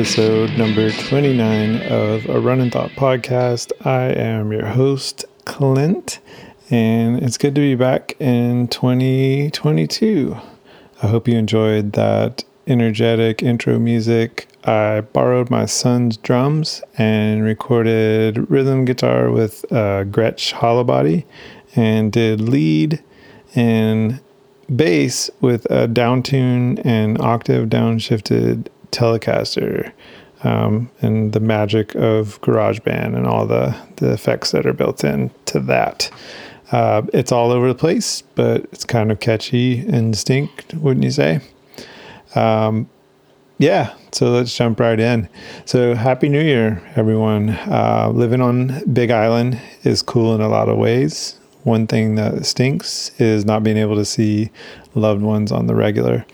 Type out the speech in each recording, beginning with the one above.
episode number 29 of a Runnin' Thought podcast. I am your host, Clint, and it's good to be back in 2022. I hope you enjoyed that energetic intro music. I borrowed my son's drums and recorded rhythm guitar with uh, Gretsch Hollowbody and did lead and bass with a downtune and octave downshifted Telecaster. Um, and the magic of GarageBand and all the, the effects that are built into that. Uh, it's all over the place, but it's kind of catchy and distinct, wouldn't you say? Um, yeah, so let's jump right in. So, Happy New Year, everyone. Uh, living on Big Island is cool in a lot of ways. One thing that stinks is not being able to see loved ones on the regular.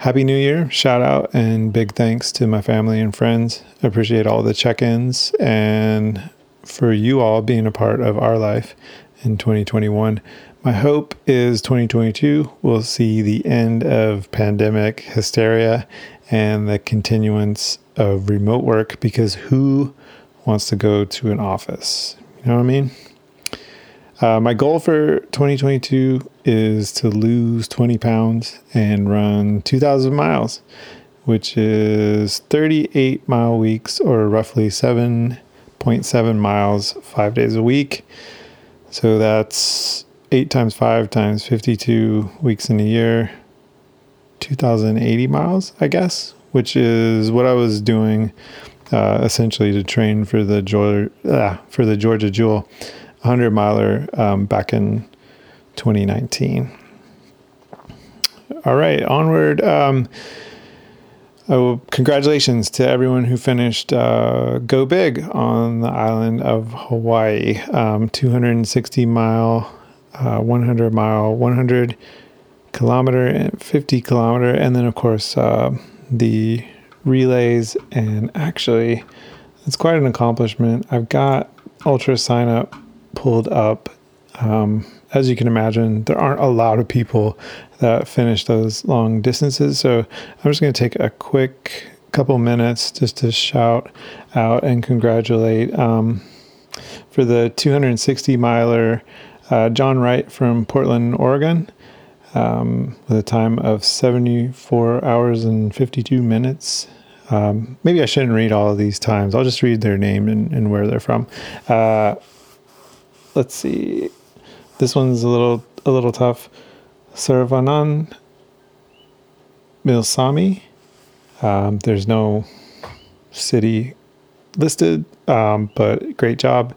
Happy New Year. Shout out and big thanks to my family and friends. Appreciate all the check ins and for you all being a part of our life in 2021. My hope is 2022 will see the end of pandemic hysteria and the continuance of remote work because who wants to go to an office? You know what I mean? Uh, my goal for 2022 is to lose 20 pounds and run 2,000 miles, which is 38 mile weeks or roughly 7.7 miles five days a week. So that's 8 times 5 times 52 weeks in a year, 2,080 miles, I guess, which is what I was doing uh, essentially to train for the Georgia, uh, for the Georgia Jewel. 100 miler um, back in 2019. All right, onward. Um, oh, congratulations to everyone who finished uh, Go Big on the island of Hawaii. Um, 260 mile, uh, 100 mile, 100 kilometer, and 50 kilometer, and then, of course, uh, the relays. And actually, it's quite an accomplishment. I've got Ultra sign up pulled up. Um, as you can imagine, there aren't a lot of people that finish those long distances. So I'm just going to take a quick couple minutes just to shout out and congratulate um, for the 260 miler uh, John Wright from Portland, Oregon, um, with a time of 74 hours and 52 minutes. Um, maybe I shouldn't read all of these times. I'll just read their name and, and where they're from. Uh, let's see. This one's a little a little tough. Saravanan Milsami. Um, there's no city listed, um, but great job.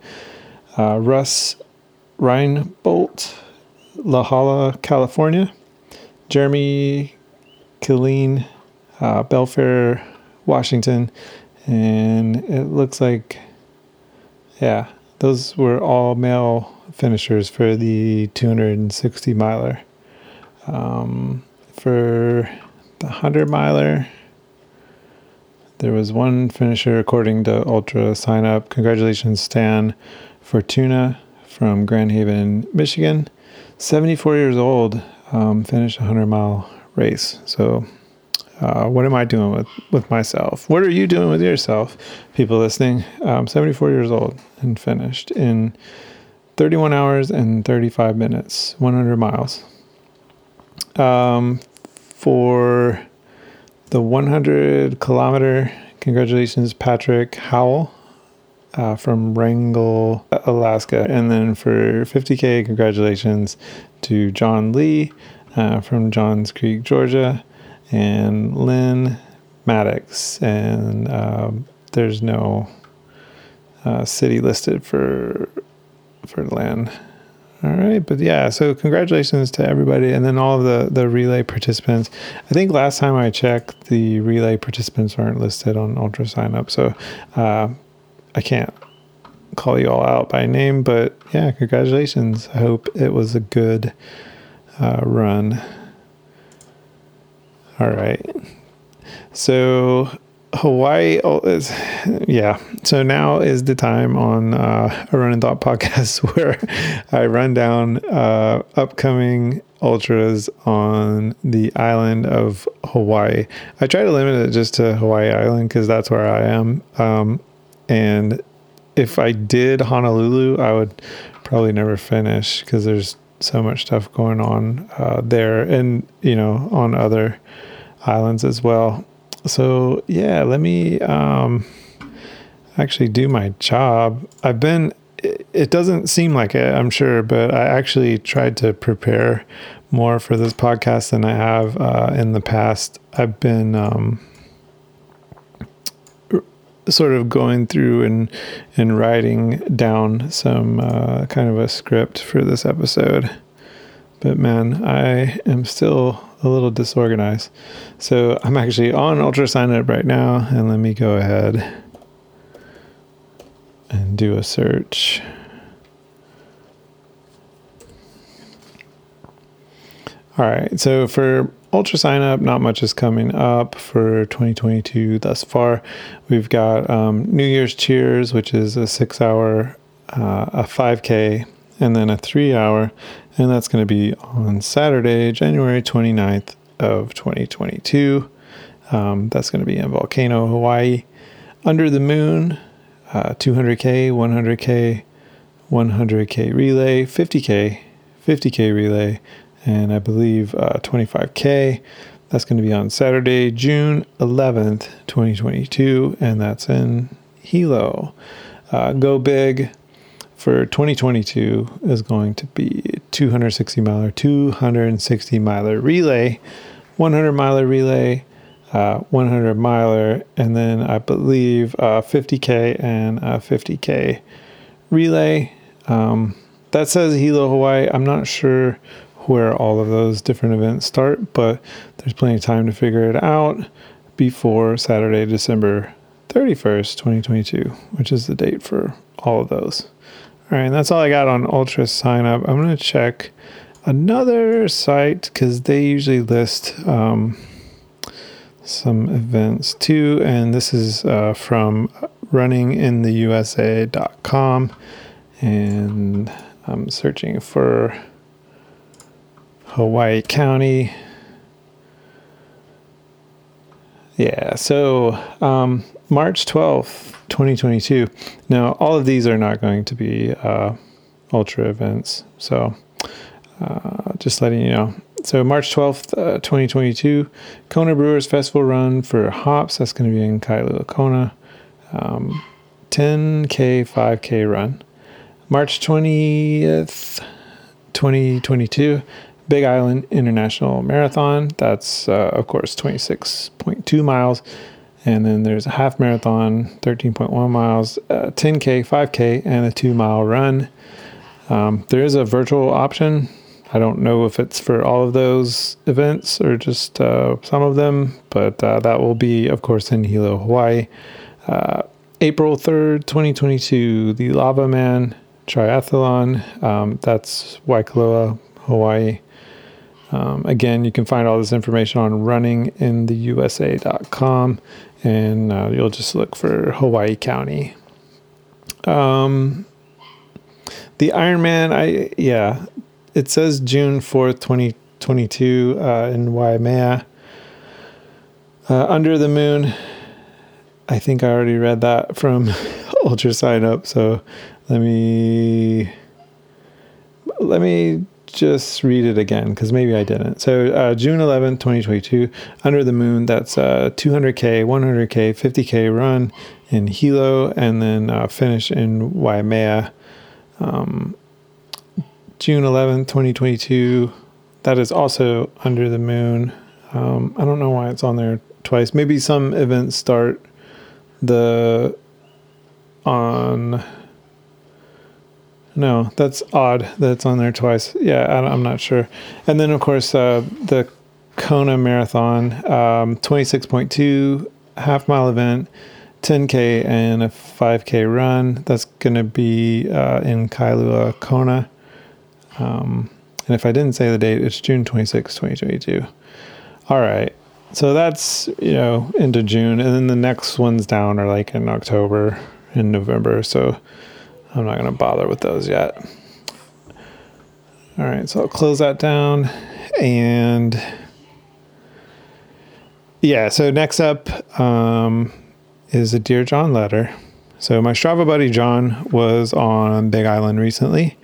Uh, Russ Reinbolt, La Jolla, California. Jeremy Killeen, uh, Belfair, Washington. And it looks like, yeah, those were all male finishers for the 260 miler. Um, for the 100 miler, there was one finisher according to Ultra sign up. Congratulations, Stan Fortuna from Grand Haven, Michigan. 74 years old, um, finished a 100 mile race. So uh, what am I doing with, with myself? What are you doing with yourself, people listening? Um, 74 years old and finished in 31 hours and 35 minutes, 100 miles. Um, for the 100 kilometer, congratulations, Patrick Howell. Uh, from Wrangell, Alaska. And then for 50K, congratulations to John Lee uh, from Johns Creek, Georgia and Lynn Maddox, and um, there's no uh, city listed for for Lynn. All right, but yeah, so congratulations to everybody, and then all of the the relay participants. I think last time I checked, the relay participants aren't listed on Ultra Sign Up, so uh, I can't call you all out by name. But yeah, congratulations. I hope it was a good uh, run. All right. So Hawaii oh, is, yeah. So now is the time on uh, a Runnin' Thought podcast where I run down uh, upcoming ultras on the island of Hawaii. I try to limit it just to Hawaii Island because that's where I am. Um, and if I did Honolulu, I would probably never finish because there's so much stuff going on uh, there and, you know, on other islands as well. So, yeah, let me um, actually do my job. I've been, it doesn't seem like it, I'm sure, but I actually tried to prepare more for this podcast than I have uh, in the past. I've been, um, sort of going through and and writing down some uh, kind of a script for this episode. But man, I am still a little disorganized. So I'm actually on Ultra Sign Up right now, and let me go ahead and do a search. All right, so for Ultra sign up, not much is coming up for 2022 thus far. We've got um, New Year's Cheers, which is a six hour, uh, a 5K, and then a three hour. And that's going to be on Saturday, January 29th of 2022. Um, that's going to be in Volcano, Hawaii. Under the Moon, uh, 200K, 100K, 100K relay, 50K, 50K relay, and I believe uh, 25K. That's going to be on Saturday, June 11th, 2022, and that's in Hilo. Uh, Go Big for 2022 is going to be 260 miler, 260 miler relay, 100 miler relay, uh, 100 miler, and then I believe uh, 50k and 50k relay. Um, that says Hilo, Hawaii. I'm not sure where all of those different events start, but there's plenty of time to figure it out before Saturday, December 31st, 2022, which is the date for all of those. All right, and that's all I got on Ultra sign up. I'm going to check another site because they usually list um, some events too, and this is uh, from runningintheusa.com, and I'm searching for Hawaii County. Yeah, so um, March 12th, 2022. Now, all of these are not going to be uh, ultra events, so uh, just letting you know. So, March 12th, uh, 2022, Kona Brewers Festival Run for hops. That's going to be in Kailua Kona. Um, 10K, 5K run. March 20th, 2022, Big Island International Marathon. That's, uh, of course, 26.2 miles. And then there's a half marathon, 13.1 miles, uh, 10K, 5K, and a two mile run. Um, there is a virtual option. I don't know if it's for all of those events or just uh, some of them, but uh, that will be, of course, in Hilo, Hawaii. Uh, April 3rd, 2022, the Lava Man Triathlon. Um, that's Waikoloa, Hawaii. Um, again, you can find all this information on runningintheusa.com and uh, you'll just look for Hawaii County. Um, the Ironman, I yeah, it says June 4th, 2022 uh, in Waimea. Uh, Under the Moon, I think I already read that from Ultra Sign Up, so let me let me just read it again because maybe I didn't. So uh, June 11th, 2022, Under the Moon. That's uh, 200k, 100k, 50k run in Hilo, and then uh, finish in Waimea. Um, June 11th, 2022. That is also Under the Moon. Um, I don't know why it's on there twice. Maybe some events start the on no, that's odd that's on there twice. Yeah, I, am not sure. And then, of course, uh, the Kona Marathon, um, 26.2 half mile event, 10K and a 5K run. That's going to be uh, in Kailua, Kona. Um, and if I didn't say the date, it's June 26, 2022. All right. So that's, you know, into June. And then the next ones down are like in October and November. So, I'm not going to bother with those yet. All right, so I'll close that down and yeah, so next up um, is a Dear John letter. So my Strava buddy John was on Big Island recently.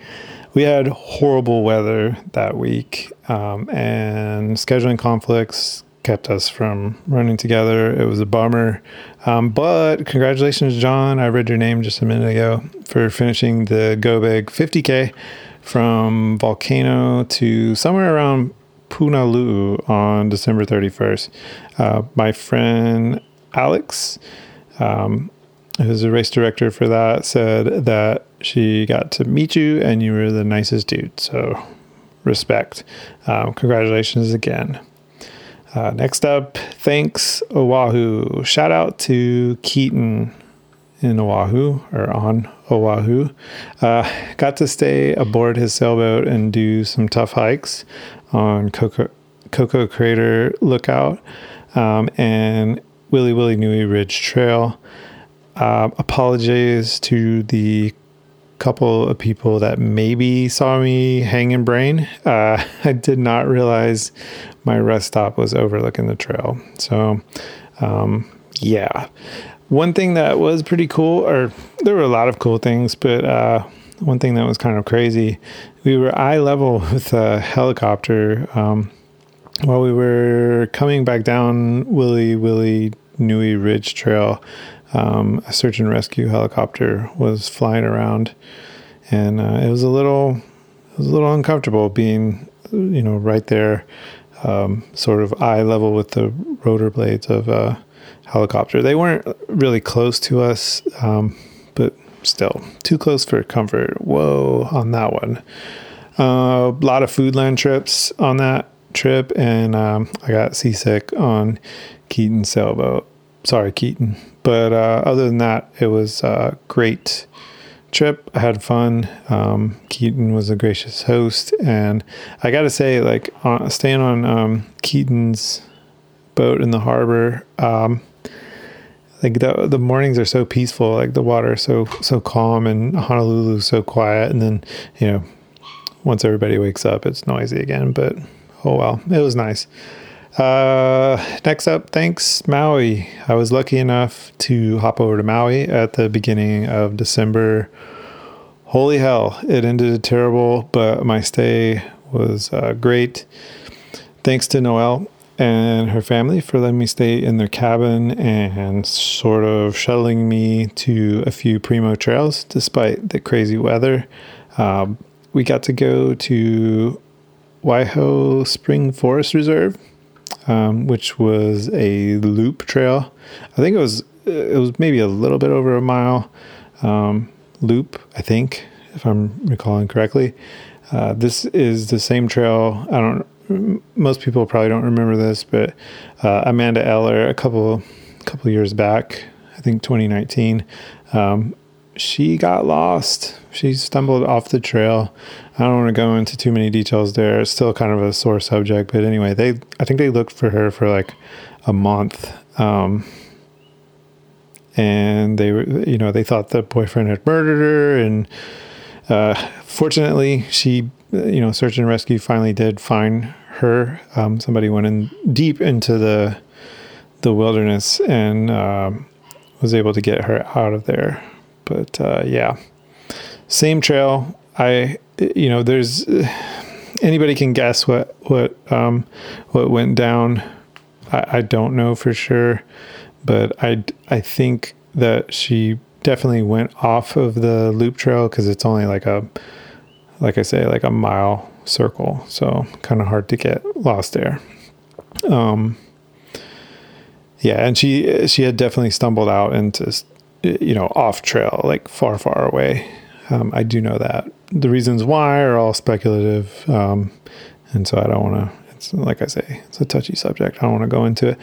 We had horrible weather that week, um, and scheduling conflicts kept us from running together. It was a bummer. Um, but congratulations, John. I read your name just a minute ago for finishing the Go Big 50K from Volcano to somewhere around Punalu'u on December 31st. Uh, my friend Alex, um, who's a race director for that, said that she got to meet you and you were the nicest dude. So, respect. Um, congratulations again. Uh, next up, thanks Oahu. Shout out to Keaton in Oahu or on Oahu. Uh, got to stay aboard his sailboat and do some tough hikes on Koko, Crater Lookout um, and Wiliwilinui Ridge Trail. Uh, apologies to the couple of people that maybe saw me hanging brain. Uh, I did not realize my rest stop was overlooking the trail. So, um, yeah. One thing that was pretty cool, or there were a lot of cool things, but uh, one thing that was kind of crazy, we were eye level with a helicopter um, while we were coming back down Willy Willy Nui Ridge Trail. Um, a search and rescue helicopter was flying around, and uh, it was a little, it was a little uncomfortable being, you know, right there, um, sort of eye level with the rotor blades of a helicopter. They weren't really close to us, um, but still too close for comfort. Whoa, on that one. A uh, lot of foodland trips on that trip, and um, I got seasick on Keaton sailboat. Sorry, Keaton. But uh, other than that, it was a great trip. I had fun. Um, Keaton was a gracious host, and I got to say, like uh, staying on um, Keaton's boat in the harbor. Um, like the the mornings are so peaceful, like the water is so so calm, and Honolulu so quiet. And then you know, once everybody wakes up, it's noisy again. But oh well, it was nice. Uh, next up, thanks Maui. I was lucky enough to hop over to Maui at the beginning of December. Holy hell, it ended terrible, but my stay was uh, great. Thanks to Noel and her family for letting me stay in their cabin and sort of shuttling me to a few primo trails despite the crazy weather. Um, we got to go to Waihou Spring Forest Reserve, um, which was a loop trail. I think it was it was maybe a little bit over a mile um, loop. I think, if I'm recalling correctly. Uh, this is the same trail. I don't most people probably don't remember this, but uh, Amanda Eller, a couple couple years back, I think 2019, um, she got lost. She stumbled off the trail. I don't want to go into too many details there. It's still kind of a sore subject, but anyway, they I think they looked for her for like a month. Um, and they were, you know, they thought the boyfriend had murdered her, and uh, fortunately, she, you know, search and rescue finally did find her. Um, somebody went in deep into the the wilderness and um, was able to get her out of there. But uh, yeah, same trail. I you know there's anybody can guess what what um, what went down. I, I don't know for sure, but I I think that she definitely went off of the loop trail because it's only like a like I say like a mile circle. So kind of hard to get lost there. Um, yeah, and she she had definitely stumbled out into you know off trail, like far far away. Um, I do know that. The reasons why are all speculative, um, and so I don't want to. It's like I say, it's a touchy subject. I don't want to go into it,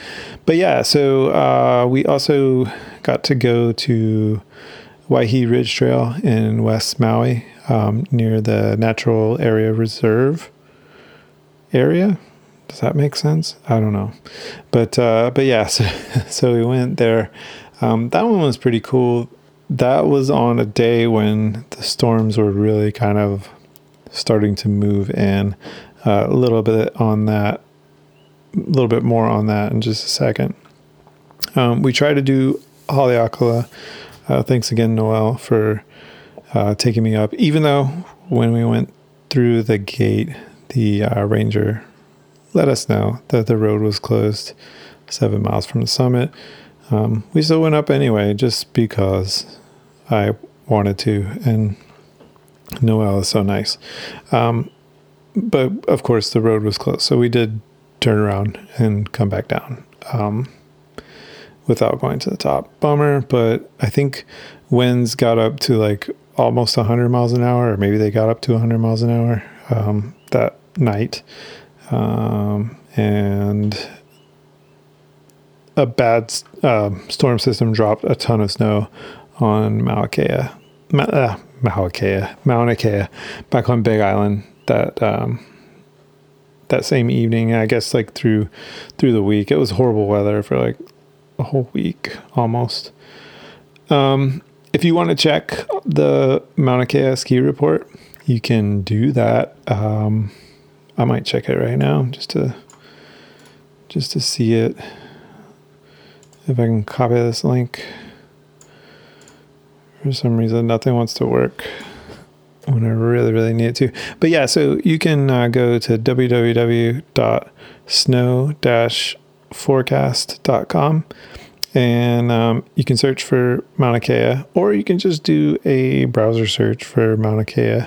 but yeah. So uh, we also got to go to Waihee Ridge Trail in West Maui um, near the Natural Area Reserve area. Does that make sense? I don't know, but uh, but yeah. So, so we went there. Um, that one was pretty cool. That was on a day when the storms were really kind of starting to move in. uh, a little bit on that, a little bit more on that in just a second. Um, we try to do Haleakala. Uh, thanks again, Noel, for uh, taking me up. Even though when we went through the gate, the uh, ranger let us know that the road was closed seven miles from the summit. Um, we still went up anyway, just because I wanted to, and Noel is so nice. Um, but of course, the road was closed, so we did turn around and come back down um, without going to the top. Bummer, but I think winds got up to like almost 100 miles an hour, or maybe they got up to 100 miles an hour um, that night. Um, and a bad uh, storm system dropped a ton of snow on Mauna Kea, Ma- uh, Mauna Kea, Mauna Kea, back on Big Island. That um, that same evening, I guess, like through through the week, it was horrible weather for like a whole week almost. Um, if you want to check the Mauna Kea ski report, you can do that. Um, I might check it right now just to just to see it. If I can copy this link. For some reason, nothing wants to work when I really, really need it to. But yeah, so you can uh, go to www.snow-forecast.com and um, you can search for Mauna Kea, or you can just do a browser search for Mauna Kea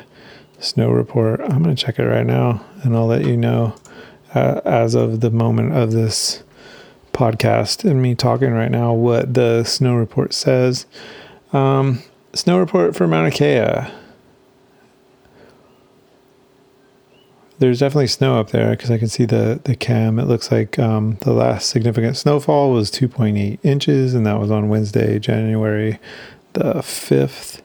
snow report. I'm going to check it right now, and I'll let you know uh, as of the moment of this podcast and me talking right now what the snow report says. Um, snow report for Mauna Kea. There's definitely snow up there because I can see the the cam. It looks like um, the last significant snowfall was 2.8 inches, and that was on Wednesday, January the 5th.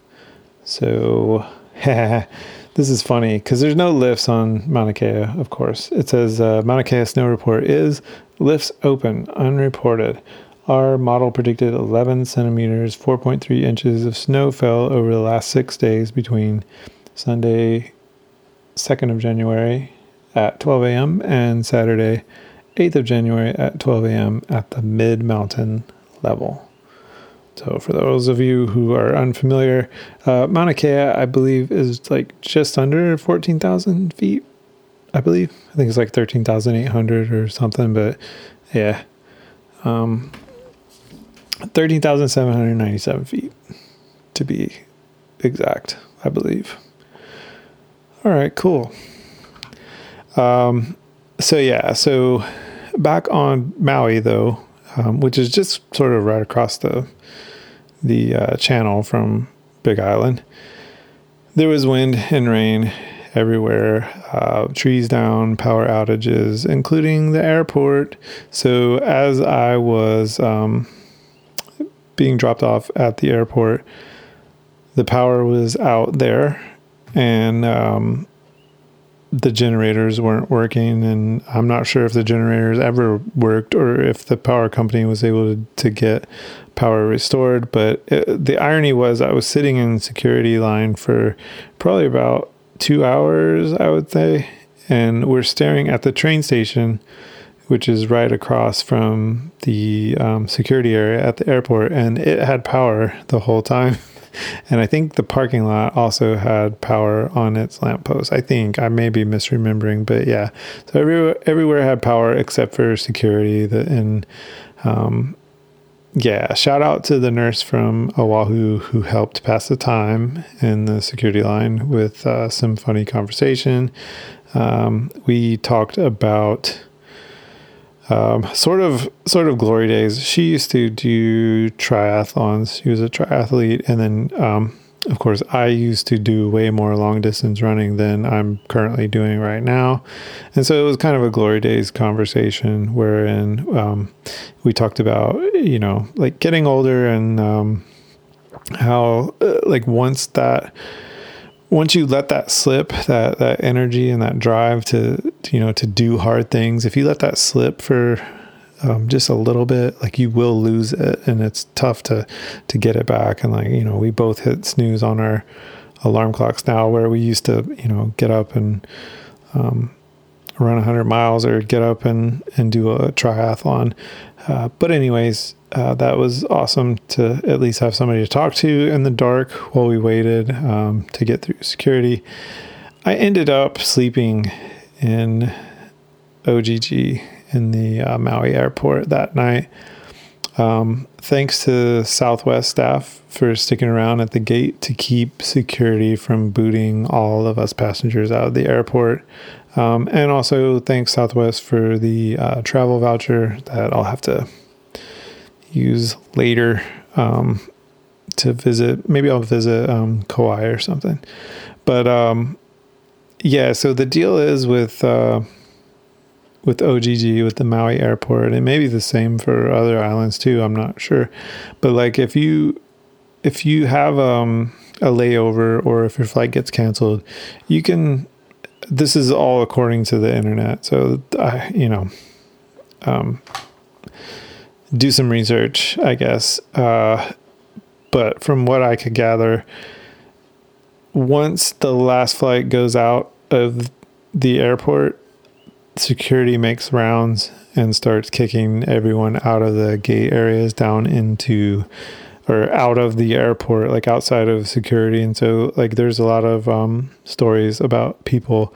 So, this is funny because there's no lifts on Mauna Kea, of course. It says uh, Mauna Kea snow report is lifts open, unreported. Our model predicted 11 centimeters, 4.3 inches of snow fell over the last six days between Sunday, 2nd of January at 12 a.m. and Saturday, 8th of January at 12 a.m. at the mid mountain level. So, for those of you who are unfamiliar, uh, Mauna Kea, I believe, is like just under 14,000 feet. I believe. I think it's like 13,800 or something, but yeah. Um, 13,797 feet to be exact, I believe. All right, cool. Um, so, yeah, so back on Maui, though, um, which is just sort of right across the the uh, channel from Big Island. There was wind and rain everywhere, uh, trees down, power outages, including the airport. So as I was um, being dropped off at the airport, the power was out there, and um, the generators weren't working and i'm not sure if the generators ever worked or if the power company was able to, to get power restored but it, the irony was i was sitting in security line for probably about two hours i would say and we're staring at the train station which is right across from the um, security area at the airport and it had power the whole time and I think the parking lot also had power on its lamppost. I think I may be misremembering, but yeah. So everywhere everywhere had power except for security. The and um, yeah, shout out to the nurse from Oahu who helped pass the time in the security line with uh, some funny conversation. Um, we talked about um, sort of sort of glory days. She used to do triathlons. She was a triathlete, and then um, of course I used to do way more long distance running than I'm currently doing right now. And so it was kind of a glory days conversation wherein um, we talked about you know like getting older and um, how uh, like once that once you let that slip, that that energy and that drive to, to you know to do hard things, if you let that slip for um, just a little bit, like you will lose it, and it's tough to to get it back. And like you know, we both hit snooze on our alarm clocks now, where we used to you know get up and um, run 100 miles or get up and, and do a triathlon. Uh, but, anyways, uh, that was awesome to at least have somebody to talk to in the dark while we waited um, to get through security. I ended up sleeping in OGG in the uh, Maui airport that night. Um, thanks to Southwest staff for sticking around at the gate to keep security from booting all of us passengers out of the airport. Um, and also thanks Southwest for the uh, travel voucher that I'll have to use later um, to visit. Maybe I'll visit um, Kauai or something. But um, yeah, so the deal is with uh, with OGG with the Maui airport. It may be the same for other islands too. I'm not sure, but like if you if you have um, a layover or if your flight gets canceled, you can. This is all according to the internet, so I you know. Um, do some research, I guess. Uh, but from what I could gather, once the last flight goes out of the airport, security makes rounds and starts kicking everyone out of the gate areas down into or out of the airport like outside of security. And so like there's a lot of um, stories about people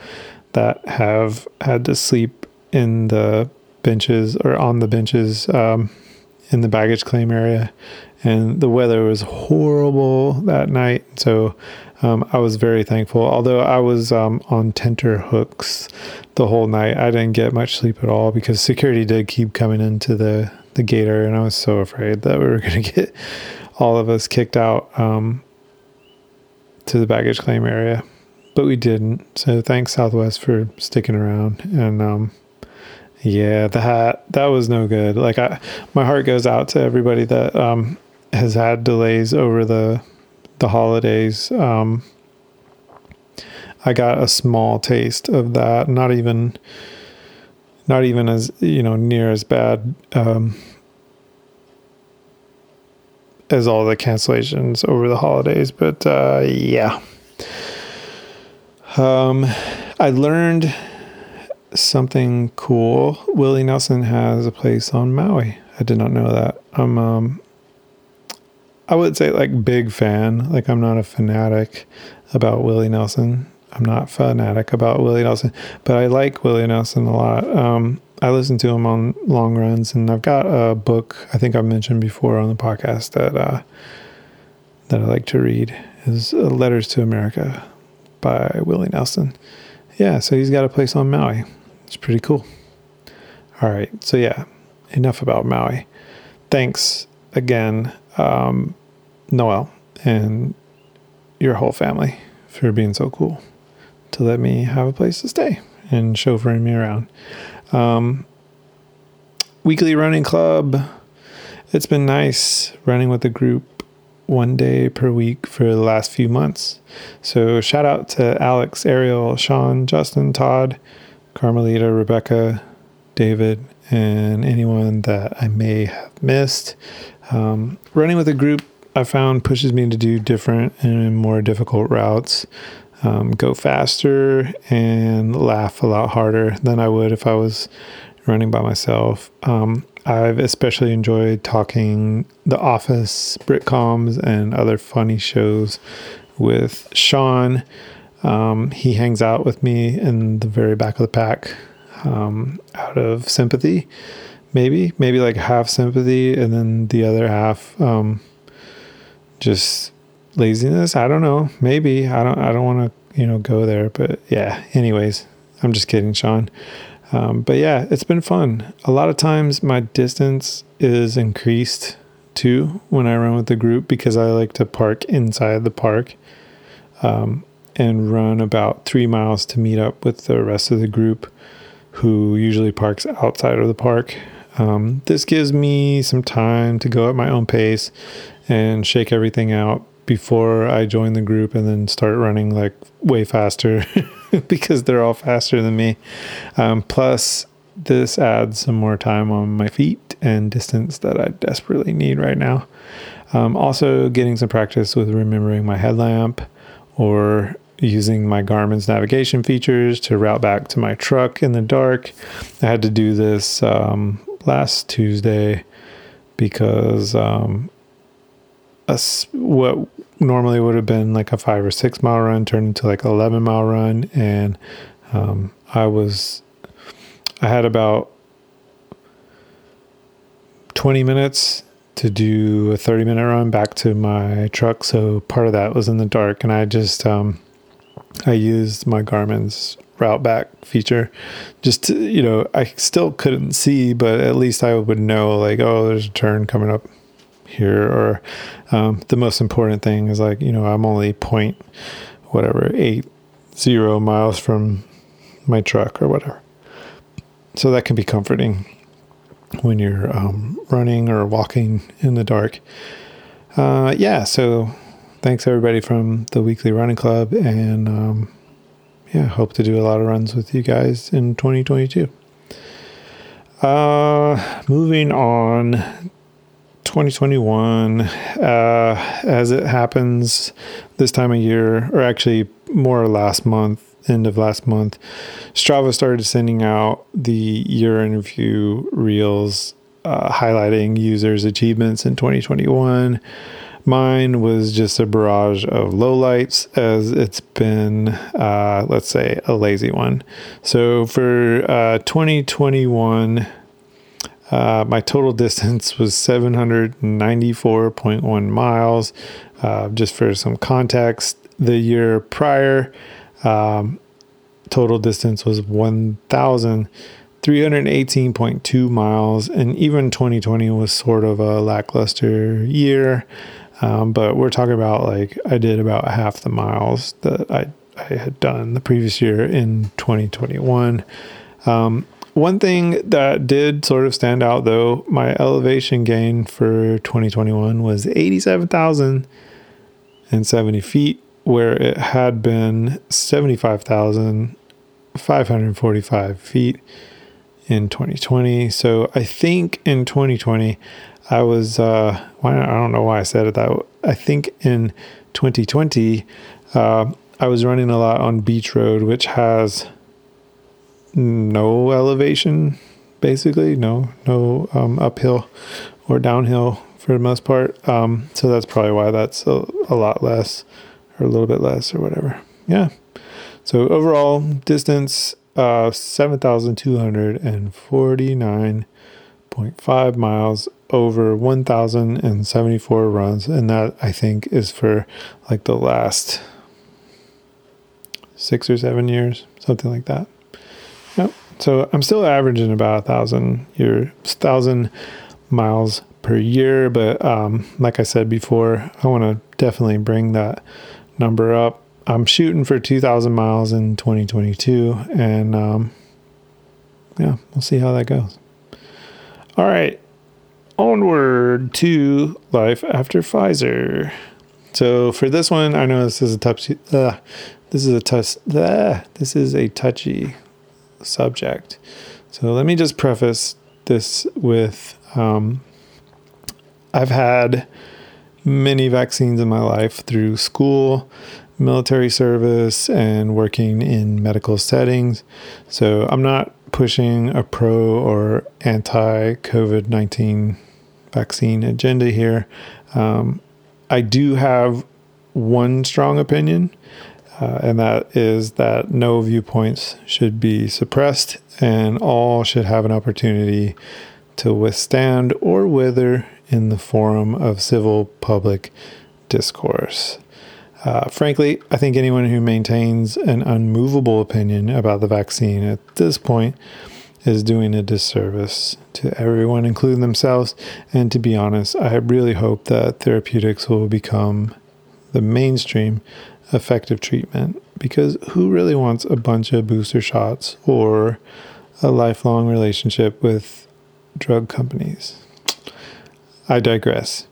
that have had to sleep in the benches or on the benches um, in the baggage claim area. And the weather was horrible that night. So um, I was very thankful. Although I was um, on tenter hooks the whole night, I didn't get much sleep at all because security did keep coming into the the gator, and I was so afraid that we were going to get all of us kicked out um, to the baggage claim area, but we didn't. So thanks Southwest for sticking around and. Um, yeah, that that was no good. Like I, my heart goes out to everybody that um, has had delays over the the holidays, um, I got a small taste of that. Not even, not even as you know near as bad um, as all the cancellations over the holidays. But uh, yeah, um, I learned something cool. Willie Nelson has a place on Maui. I did not know that. I'm um, I would say like big fan. Like I'm not a fanatic about Willie Nelson. I'm not fanatic about Willie Nelson, but I like Willie Nelson a lot. Um, I listen to him on long runs, and I've got a book I think I've mentioned before on the podcast that uh, that I like to read is uh, Letters to America by Willie Nelson. Yeah, so he's got a place on Maui. It's pretty cool. All right, so yeah, enough about Maui. Thanks again um, Noel and your whole family for being so cool to let me have a place to stay and chauffeuring me around. Um, weekly running club. It's been nice running with the group one day per week for the last few months. So shout out to Alex, Ariel, Sean, Justin, Todd, Carmelita, Rebecca, David, and anyone that I may have missed. Um, running with a group, I found pushes me to do different and more difficult routes, um, go faster, and laugh a lot harder than I would if I was running by myself. Um, I've especially enjoyed talking The Office, Britcoms, and other funny shows with Sean. Um, he hangs out with me in the very back of the pack um, out of sympathy maybe maybe like half sympathy and then the other half um, just laziness? I don't know. Maybe. I don't i don't want to you know go there but yeah. Anyways i'm just kidding sean. Um, but yeah it's been fun. A lot of times my distance is increased too when i run with the group because i like to park inside the park um, and run about three miles to meet up with the rest of the group who usually parks outside of the park. Um, this gives me some time to go at my own pace and shake everything out before I join the group and then start running like way faster because they're all faster than me. Um, plus, this adds some more time on my feet and distance that I desperately need right now. Um, also, getting some practice with remembering my headlamp or using my Garmin's navigation features to route back to my truck in the dark. I had to do this um, last Tuesday because um, what normally would have been like a five or six mile run turned into like 11 mile run. And um, I was, I had about 20 minutes to do a 30 minute run back to my truck. So part of that was in the dark. And I just, um, I used my Garmin's route back feature just to, you know, I still couldn't see, but at least I would know like, oh, there's a turn coming up here. Or um, the most important thing is like, you know, I'm only point whatever, eight zero miles from my truck or whatever. So that can be comforting when you're um, running or walking in the dark. Uh, yeah, so thanks everybody from the weekly running club, and um, yeah, hope to do a lot of runs with you guys in 2022. Uh, moving on, 2021, uh, as it happens this time of year, or actually more last month, end of last month, Strava started sending out the year in review reels uh, highlighting users' achievements in 2021. Mine was just a barrage of lowlights, as it's been, uh, let's say, a lazy one. So for uh, 2021, uh, my total distance was 794.1 miles. Uh, just for some context, the year prior, um, total distance was 1,318.2 miles, and even 2020 was sort of a lackluster year. Um, but we're talking about like I did about half the miles that I, I had done the previous year in 2021. Um, one thing that did sort of stand out though, my elevation gain for 2021 was 87,070 feet, where it had been 75,545 feet in 2020. So I think in 2020, I was, uh, I don't know why I said it that way. I think in 2020, uh, I was running a lot on Beach Road, which has no elevation, basically, no, no um, uphill or downhill for the most part. Um, so that's probably why that's a, a lot less or a little bit less or whatever. Yeah. So overall distance, uh, 7,249.5 miles over 1,074 runs. And that I think is for like the last six or seven years, something like that. So I'm still averaging about a thousand year, thousand miles per year. But um, like I said before, I want to definitely bring that number up. I'm shooting for 2,000 miles in 2022, and um, yeah, we'll see how that goes. All right, onward to life after Pfizer. So for this one, I know this is a touchy. Uh, this is a touch. Uh, this is a touchy subject. So let me just preface this with um, I've had many vaccines in my life through school, military service, and working in medical settings. So I'm not pushing a pro or anti COVID 19 vaccine agenda here. Um, I do have one strong opinion, uh, and that is that no viewpoints should be suppressed and all should have an opportunity to withstand or wither in the forum of civil public discourse. Uh, frankly, I think anyone who maintains an unmovable opinion about the vaccine at this point is doing a disservice to everyone, including themselves. And to be honest, I really hope that therapeutics will become the mainstream effective treatment because who really wants a bunch of booster shots or a lifelong relationship with drug companies? I digress.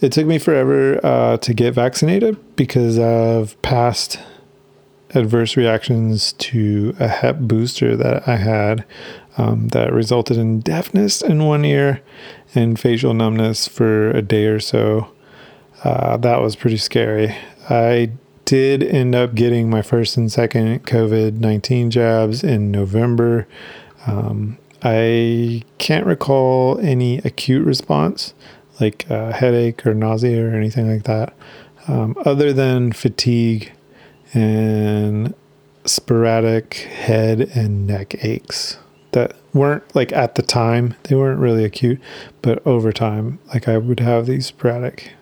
It took me forever uh, to get vaccinated because of past adverse reactions to a Hep booster that I had um, that resulted in deafness in one ear and facial numbness for a day or so. Uh, that was pretty scary. I did end up getting my first and second COVID 19 jabs in November. Um, I can't recall any acute response, like uh, headache or nausea or anything like that, um, other than fatigue and sporadic head and neck aches that weren't like at the time, they weren't really acute, but over time, like I would have these sporadic,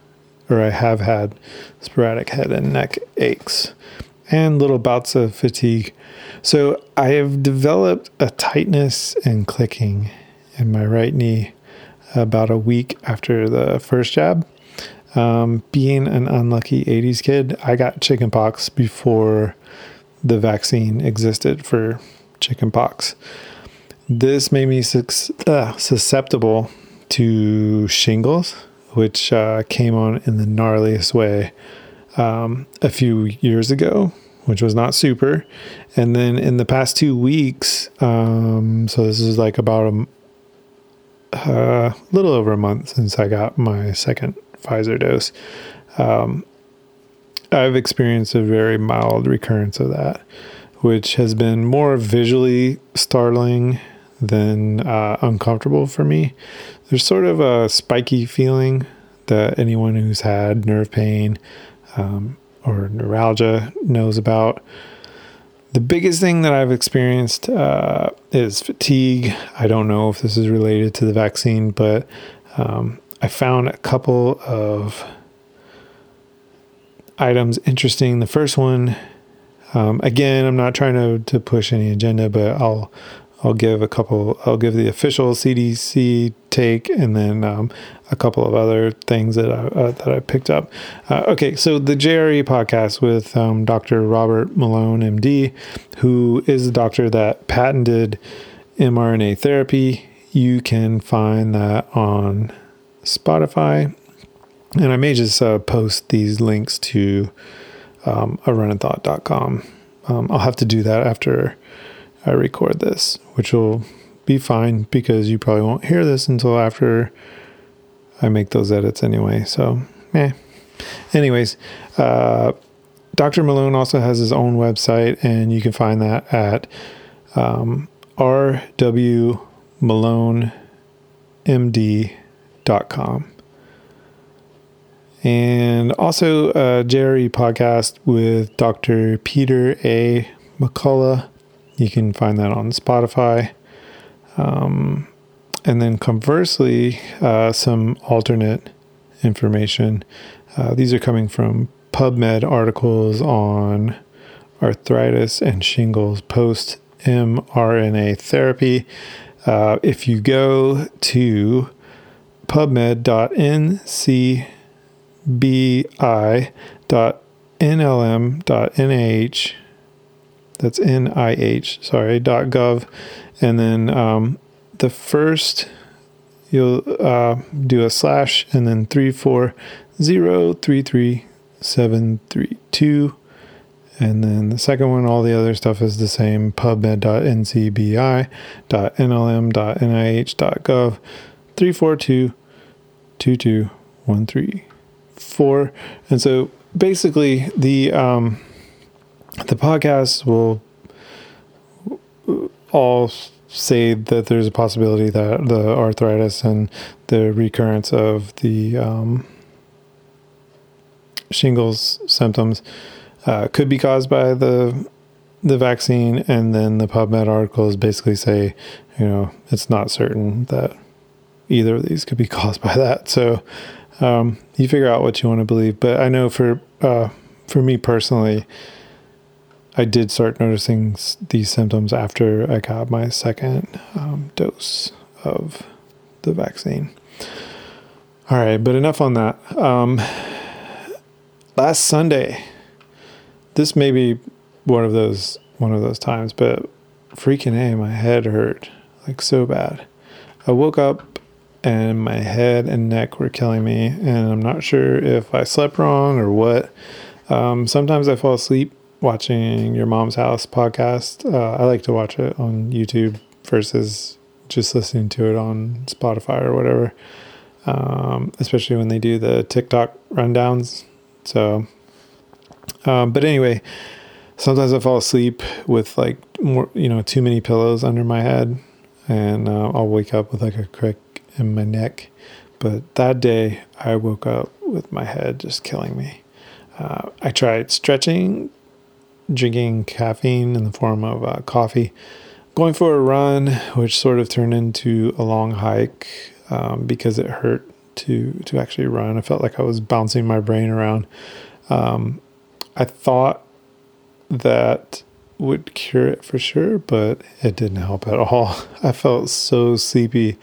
or I have had sporadic head and neck aches and little bouts of fatigue. So I have developed a tightness and clicking in my right knee about a week after the first jab. Um, being an unlucky 80s kid, I got chickenpox before the vaccine existed for chickenpox. This made me su- uh, susceptible to shingles, which uh, came on in the gnarliest way um, a few years ago, which was not super. And then in the past two weeks, um, so this is like about a uh, little over a month since I got my second Pfizer dose. Um, I've experienced a very mild recurrence of that, which has been more visually startling than uh, uncomfortable for me. There's sort of a spiky feeling that anyone who's had nerve pain um, or neuralgia knows about. The biggest thing that I've experienced uh, is fatigue. I don't know if this is related to the vaccine, but um, I found a couple of items interesting. The first one, um, again, I'm not trying to, to push any agenda, but I'll I'll give a couple. I'll give the official CDC take, and then um, a couple of other things that I uh, that I picked up. Uh, okay, so the JRE podcast with um, Dr. Robert Malone, MD, who is the doctor that patented mRNA therapy. You can find that on Spotify, and I may just uh, post these links to um, a runandthought.com. Um, I'll have to do that after I record this, which will be fine because you probably won't hear this until after I make those edits anyway. So, eh. Anyways, uh, Dr. Malone also has his own website, and you can find that at um, rwmalonemd.com. And also a JRE podcast with Dr. Peter A. McCullough you can find that on Spotify. Um, and then conversely, uh, some alternate information. Uh, these are coming from PubMed articles on arthritis and shingles post mRNA therapy. Uh, if you go to pubmed.ncbi.nlm.nih that's NIH, sorry, .gov. And then um, the first, you'll uh, do a slash and then 340333732. And then the second one, all the other stuff is the same pubmed.ncbi.nlm.nih.gov 342 22134. And so basically, the um, the podcast will all say that there's a possibility that the arthritis and the recurrence of the um, shingles symptoms uh, could be caused by the the vaccine, and then the PubMed articles basically say, you know, it's not certain that either of these could be caused by that. So um, you figure out what you want to believe. But I know for uh, for me personally, I did start noticing these symptoms after I got my second um, dose of the vaccine. All right, but enough on that. Um, last Sunday, this may be one of those one of those times, but freaking a, my head hurt like so bad. I woke up and my head and neck were killing me, and I'm not sure if I slept wrong or what. Um, sometimes I fall asleep watching your mom's house podcast. Uh, I like to watch it on YouTube versus just listening to it on Spotify or whatever. Um, especially when they do the TikTok rundowns. So Um, but anyway, sometimes I fall asleep with like more, you know, too many pillows under my head, and uh, I'll wake up with like a crick in my neck. But that day, I woke up with my head just killing me. Uh, I tried stretching, drinking caffeine in the form of uh, coffee, going for a run, which sort of turned into a long hike um, because it hurt to to actually run. I felt like I was bouncing my brain around. Um, I thought that would cure it for sure, but it didn't help at all. I felt so sleepy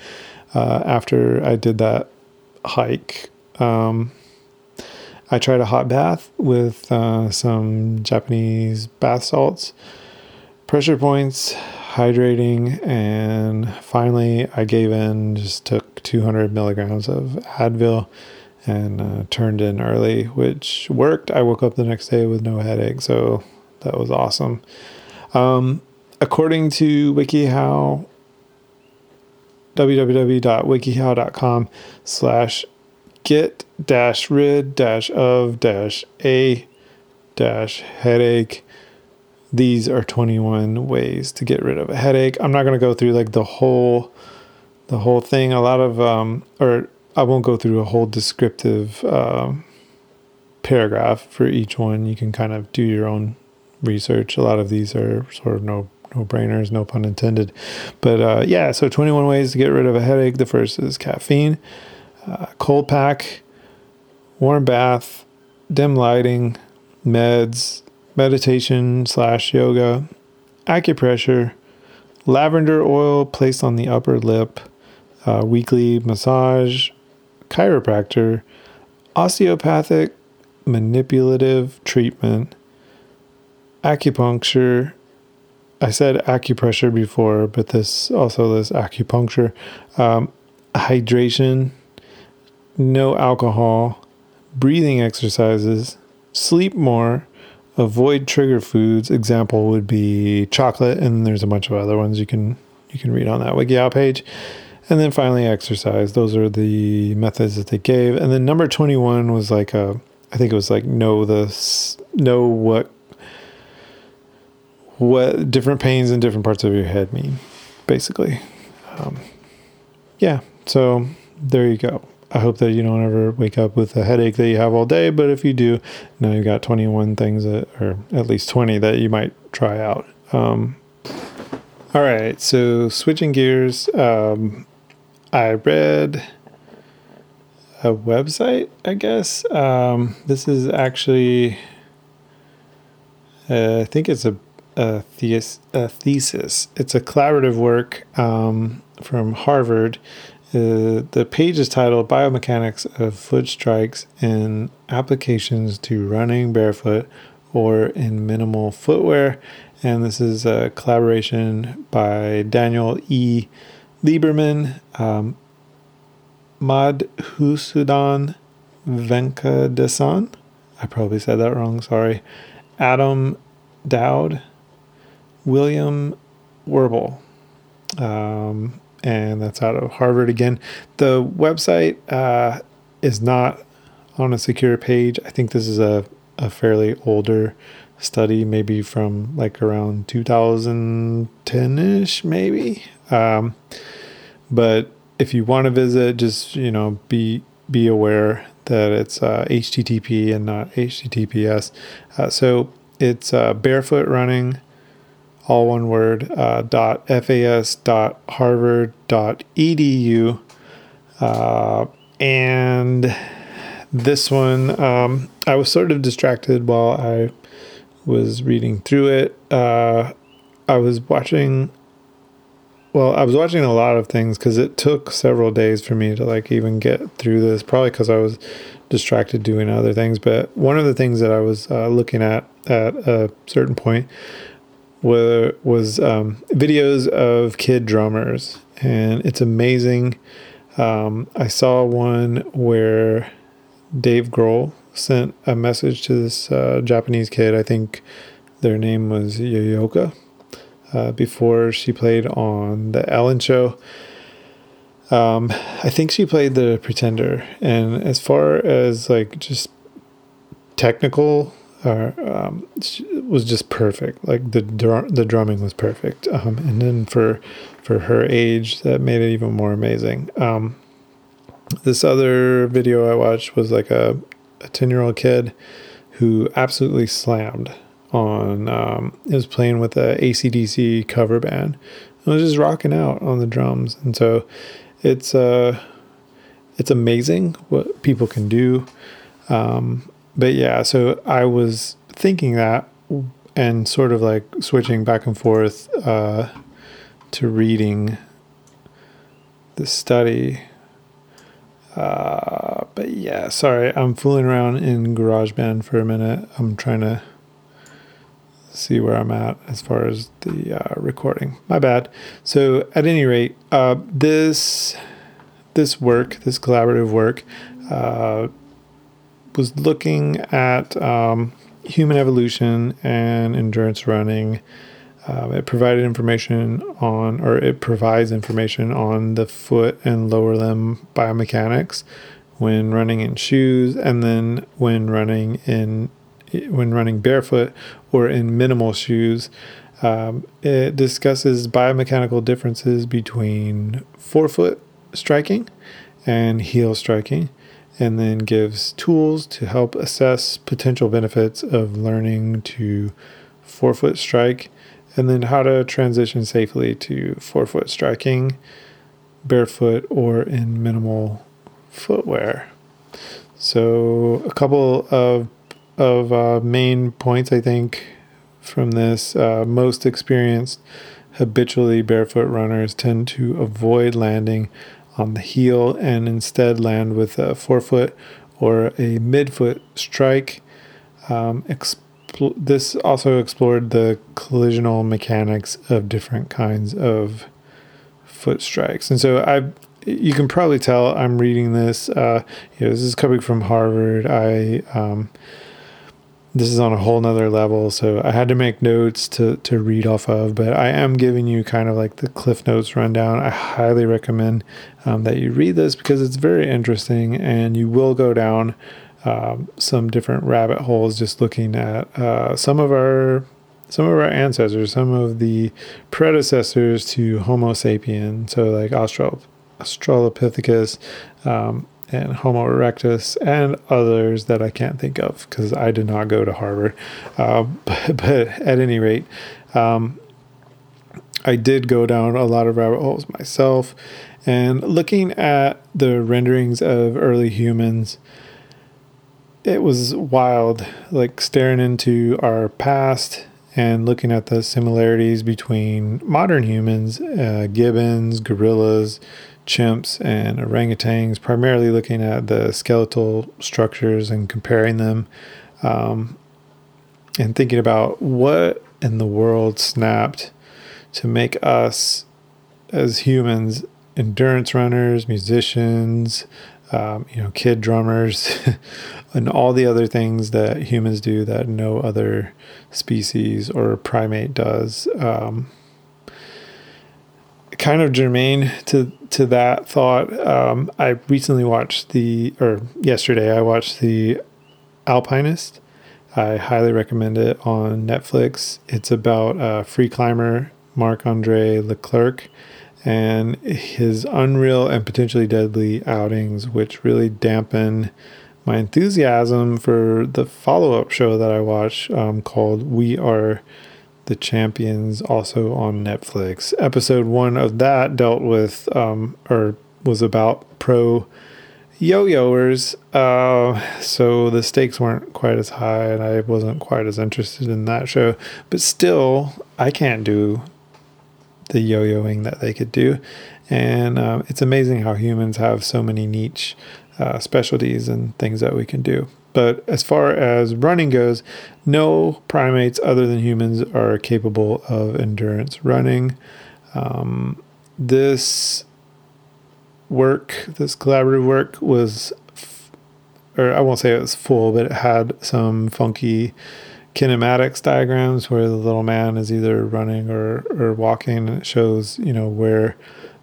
uh, after I did that hike. Um, I tried a hot bath with uh, some Japanese bath salts, pressure points, hydrating, and finally I gave in, just took 200 milligrams of Advil and uh, turned in early, which worked. I woke up the next day with no headache, so that was awesome. Um, according to WikiHow, www.wikihow.com slash get dash rid dash of dash a dash headache. These are 21 ways to get rid of a headache. I'm not going to go through like the whole the whole thing. A lot of um or i won't go through a whole descriptive um, paragraph for each one. You can kind of do your own research. A lot of these are sort of no no brainers no pun intended. But uh, yeah so 21 ways to get rid of a headache. The first is caffeine uh, cold pack, warm bath, dim lighting, meds, meditation slash yoga, acupressure, lavender oil placed on the upper lip, uh, weekly massage, chiropractor, osteopathic manipulative treatment, acupuncture. I said acupressure before, but this also lists acupuncture, um, hydration, no alcohol, breathing exercises, sleep more, avoid trigger foods. Example would be chocolate, and there's a bunch of other ones you can you can read on that WikiHow page. And then finally, exercise. Those are the methods that they gave. And then number 21 was like a, I think it was like know the know what what different pains in different parts of your head mean, basically. Um, yeah. So there you go. I hope that you don't ever wake up with a headache that you have all day. But if you do, now you've got 21 things that, or at least 20 that you might try out. Um, all right. So switching gears, um, I read a website, I guess. Um, this is actually, uh, I think it's a, a, thesis, a thesis. It's a collaborative work um, from Harvard uh, the page is titled Biomechanics of Foot Strikes and Applications to Running Barefoot or in Minimal Footwear. And this is a collaboration by Daniel E. Lieberman, um, Madhusudhan Venkadesan. I probably said that wrong, sorry. Adam Daoud, William Werbel. Um, and that's out of Harvard again. The website uh, is not on a secure page. I think this is a, a fairly older study, maybe from like around 2010 ish, maybe. Um, but if you want to visit, just you know, be be aware that it's uh, HTTP and not HTTPS. Uh, so it's uh, barefoot running all one word, uh, dot fas dot harvard dot edu. Uh, and this one, um, I was sort of distracted while I was reading through it. Uh, I was watching, well, I was watching a lot of things because it took several days for me to like even get through this, probably because I was distracted doing other things. But one of the things that I was uh, looking at at a certain point were, was um, videos of kid drummers, and it's amazing. Um, I saw one where Dave Grohl sent a message to this uh, Japanese kid. I think their name was Yoyoka. Uh, before she played on the Ellen Show. Um, I think she played the Pretender, and as far as like just technical uh, um, was just perfect. Like the dr- the drumming was perfect, um, and then for for her age, that made it even more amazing. Um, this other video I watched was like a a ten year old kid who absolutely slammed on. Um, it was playing with a ACDC cover band. It was just rocking out on the drums, and so it's uh it's amazing what people can do. Um, but yeah, so I was thinking that and sort of like switching back and forth uh, to reading the study. Uh, but yeah, sorry, I'm fooling around in GarageBand for a minute. I'm trying to see where I'm at as far as the uh, recording. My bad. So at any rate, uh, this this work, this collaborative work, uh, was looking at um, human evolution and endurance running. Um, it provided information on, or it provides information on the foot and lower limb biomechanics when running in shoes, and then when running in when running barefoot or in minimal shoes. Um, it discusses biomechanical differences between forefoot striking and heel striking, and then gives tools to help assess potential benefits of learning to forefoot strike, and then how to transition safely to forefoot striking, barefoot, or in minimal footwear. So, a couple of of uh, main points I think from this. Uh, most experienced habitually barefoot runners tend to avoid landing on the heel and instead land with a forefoot or a midfoot strike. Um, this also explored the collisional mechanics of different kinds of foot strikes. And so I you can probably tell I'm reading this. Uh, you know, this is coming from Harvard. I um, this is on a whole nother level so i had to make notes to, to read off of but i am giving you kind of like the cliff notes rundown. I highly recommend um, that you read this because it's very interesting and you will go down um, some different rabbit holes just looking at uh, some of our some of our ancestors some of the predecessors to homo sapien so like australopithecus um, and Homo erectus and others that I can't think of because I did not go to Harvard. Uh, but, but, at any rate, um, I did go down a lot of rabbit holes myself. And looking at the renderings of early humans, it was wild, like staring into our past and looking at the similarities between modern humans, uh, gibbons, gorillas, chimps and orangutans, primarily looking at the skeletal structures and comparing them, um, and thinking about what in the world snapped to make us as humans endurance runners, musicians, um, you know, kid drummers, and all the other things that humans do that no other species or primate does. Um, kind of germane to to that thought. Um, I recently watched the, or yesterday I watched the Alpinist. I highly recommend it on Netflix. It's about a free climber Marc Andre Leclerc and his unreal and potentially deadly outings, which really dampen my enthusiasm for the follow up show that I watch um, called We Are the Champions, also on Netflix. Episode one of that dealt with, um, or was about pro yo yoers. Uh, so the stakes weren't quite as high, and I wasn't quite as interested in that show. But still, I can't do the yo yoing that they could do. And um, it's amazing how humans have so many niche uh, specialties and things that we can do. But as far as running goes, no primates other than humans are capable of endurance running. Um, this work, this collaborative work, was, f- or I won't say it was full, but it had some funky kinematics diagrams where the little man is either running or, or walking, and it shows, you know, where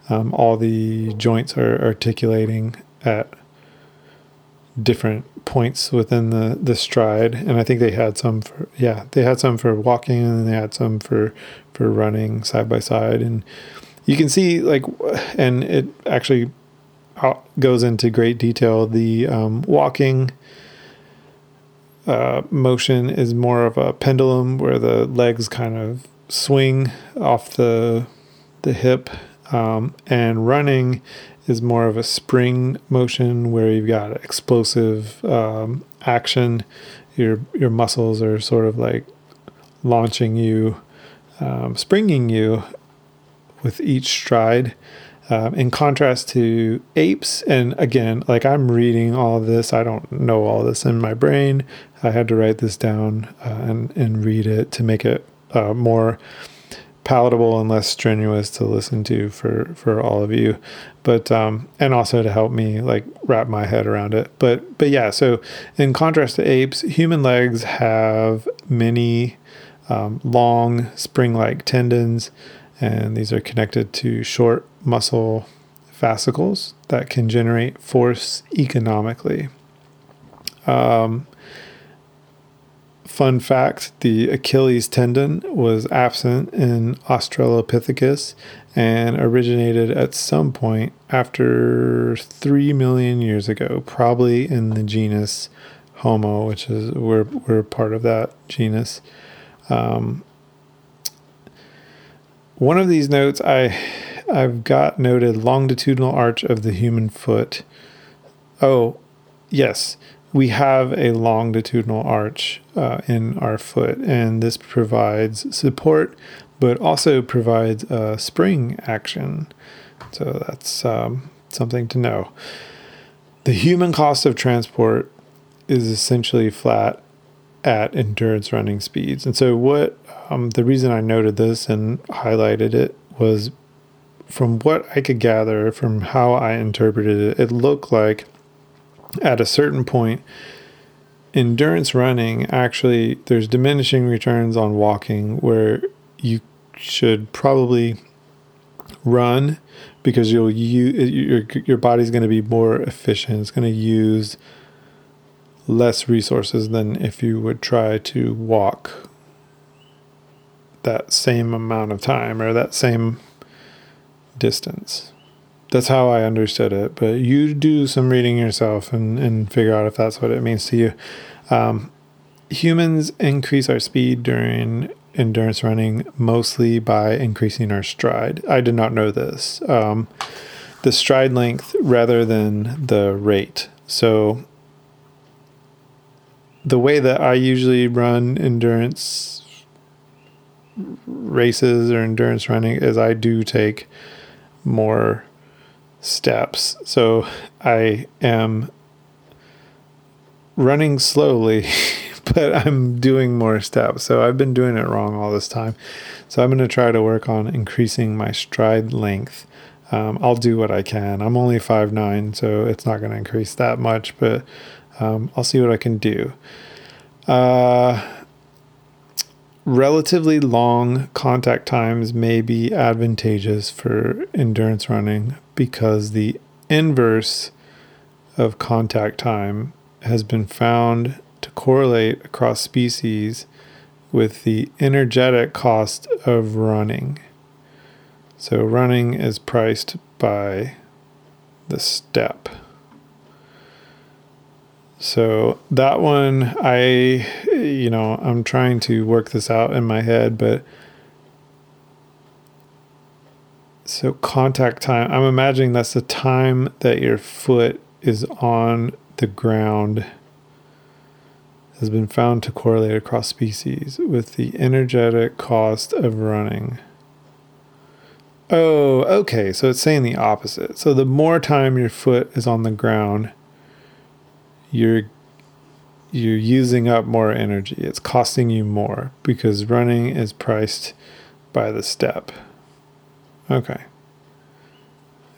um, all the joints are articulating at different points within the the stride and i think they had some for yeah they had some for walking and they had some for for running side by side and you can see like and it actually goes into great detail. The um, walking uh, motion is more of a pendulum where the legs kind of swing off the the hip um, and running is more of a spring motion where you've got explosive um, action. Your your muscles are sort of like launching you, um, springing you with each stride. Um, in contrast to apes, and again, like I'm reading all this, I don't know all this in my brain. I had to write this down uh, and and read it to make it uh, more palatable and less strenuous to listen to for for all of you. But um and also to help me like wrap my head around it. But but yeah so in contrast to apes human legs have many um, long spring-like tendons and these are connected to short muscle fascicles that can generate force economically. Um, Fun fact the Achilles tendon was absent in Australopithecus and originated at some point after 3 million years ago, probably in the genus Homo, which is we're, we're part of that genus. Um, one of these notes I I've got noted longitudinal arch of the human foot. Oh, yes we have a longitudinal arch uh, in our foot, and this provides support, but also provides a spring action. So that's um, something to know. The human cost of transport is essentially flat at endurance running speeds. And so, what um, the reason I noted this and highlighted it was from what I could gather from how I interpreted it, it looked like at a certain point, endurance running actually, there's diminishing returns on walking where you should probably run because you'll your your body's going to be more efficient. It's going to use less resources than if you would try to walk that same amount of time or that same distance that's how I understood it. But you do some reading yourself and, and figure out if that's what it means to you. Um, humans increase our speed during endurance running mostly by increasing our stride. I did not know this. Um, the stride length rather than the rate. So the way that I usually run endurance races or endurance running is I do take more steps. So I am running slowly, but I'm doing more steps. So I've been doing it wrong all this time. So I'm going to try to work on increasing my stride length. Um, I'll do what I can. I'm only five nine, so it's not going to increase that much, but um, I'll see what I can do. Uh, relatively long contact times may be advantageous for endurance running, because the inverse of contact time has been found to correlate across species with the energetic cost of running. So, running is priced by the step. So, that one, I, you know, I'm trying to work this out in my head, but So contact time, I'm imagining that's the time that your foot is on the ground has been found to correlate across species with the energetic cost of running. Oh, okay. So it's saying the opposite. So the more time your foot is on the ground, you're you're using up more energy. It's costing you more because running is priced by the step. Okay.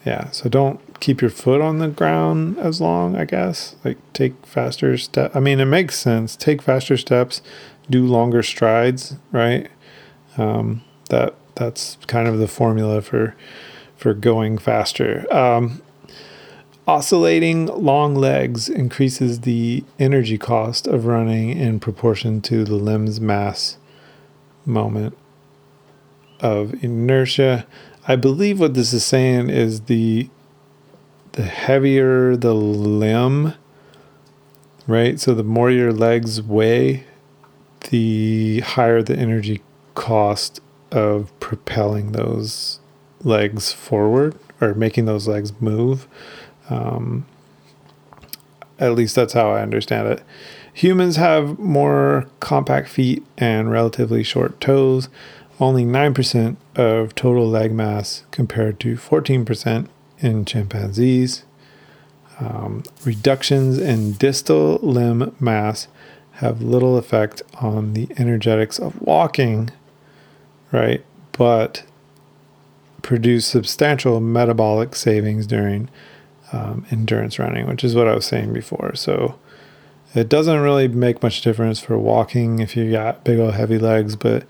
Yeah, so don't keep your foot on the ground as long, I guess. Like take faster steps. I mean, it makes sense. Take faster steps, do longer strides, right? Um, that that's kind of the formula for for going faster. Um, Oscillating long legs increases the energy cost of running in proportion to the limb's mass moment of inertia. I believe what this is saying is the the heavier the limb, right? So the more your legs weigh, the higher the energy cost of propelling those legs forward or making those legs move. Um, at least that's how I understand it. Humans have more compact feet and relatively short toes, only 9% of total leg mass compared to 14% in chimpanzees. Um, reductions in distal limb mass have little effect on the energetics of walking, right? But produce substantial metabolic savings during um, endurance running, which is what I was saying before. So it doesn't really make much difference for walking if you got big old heavy legs, but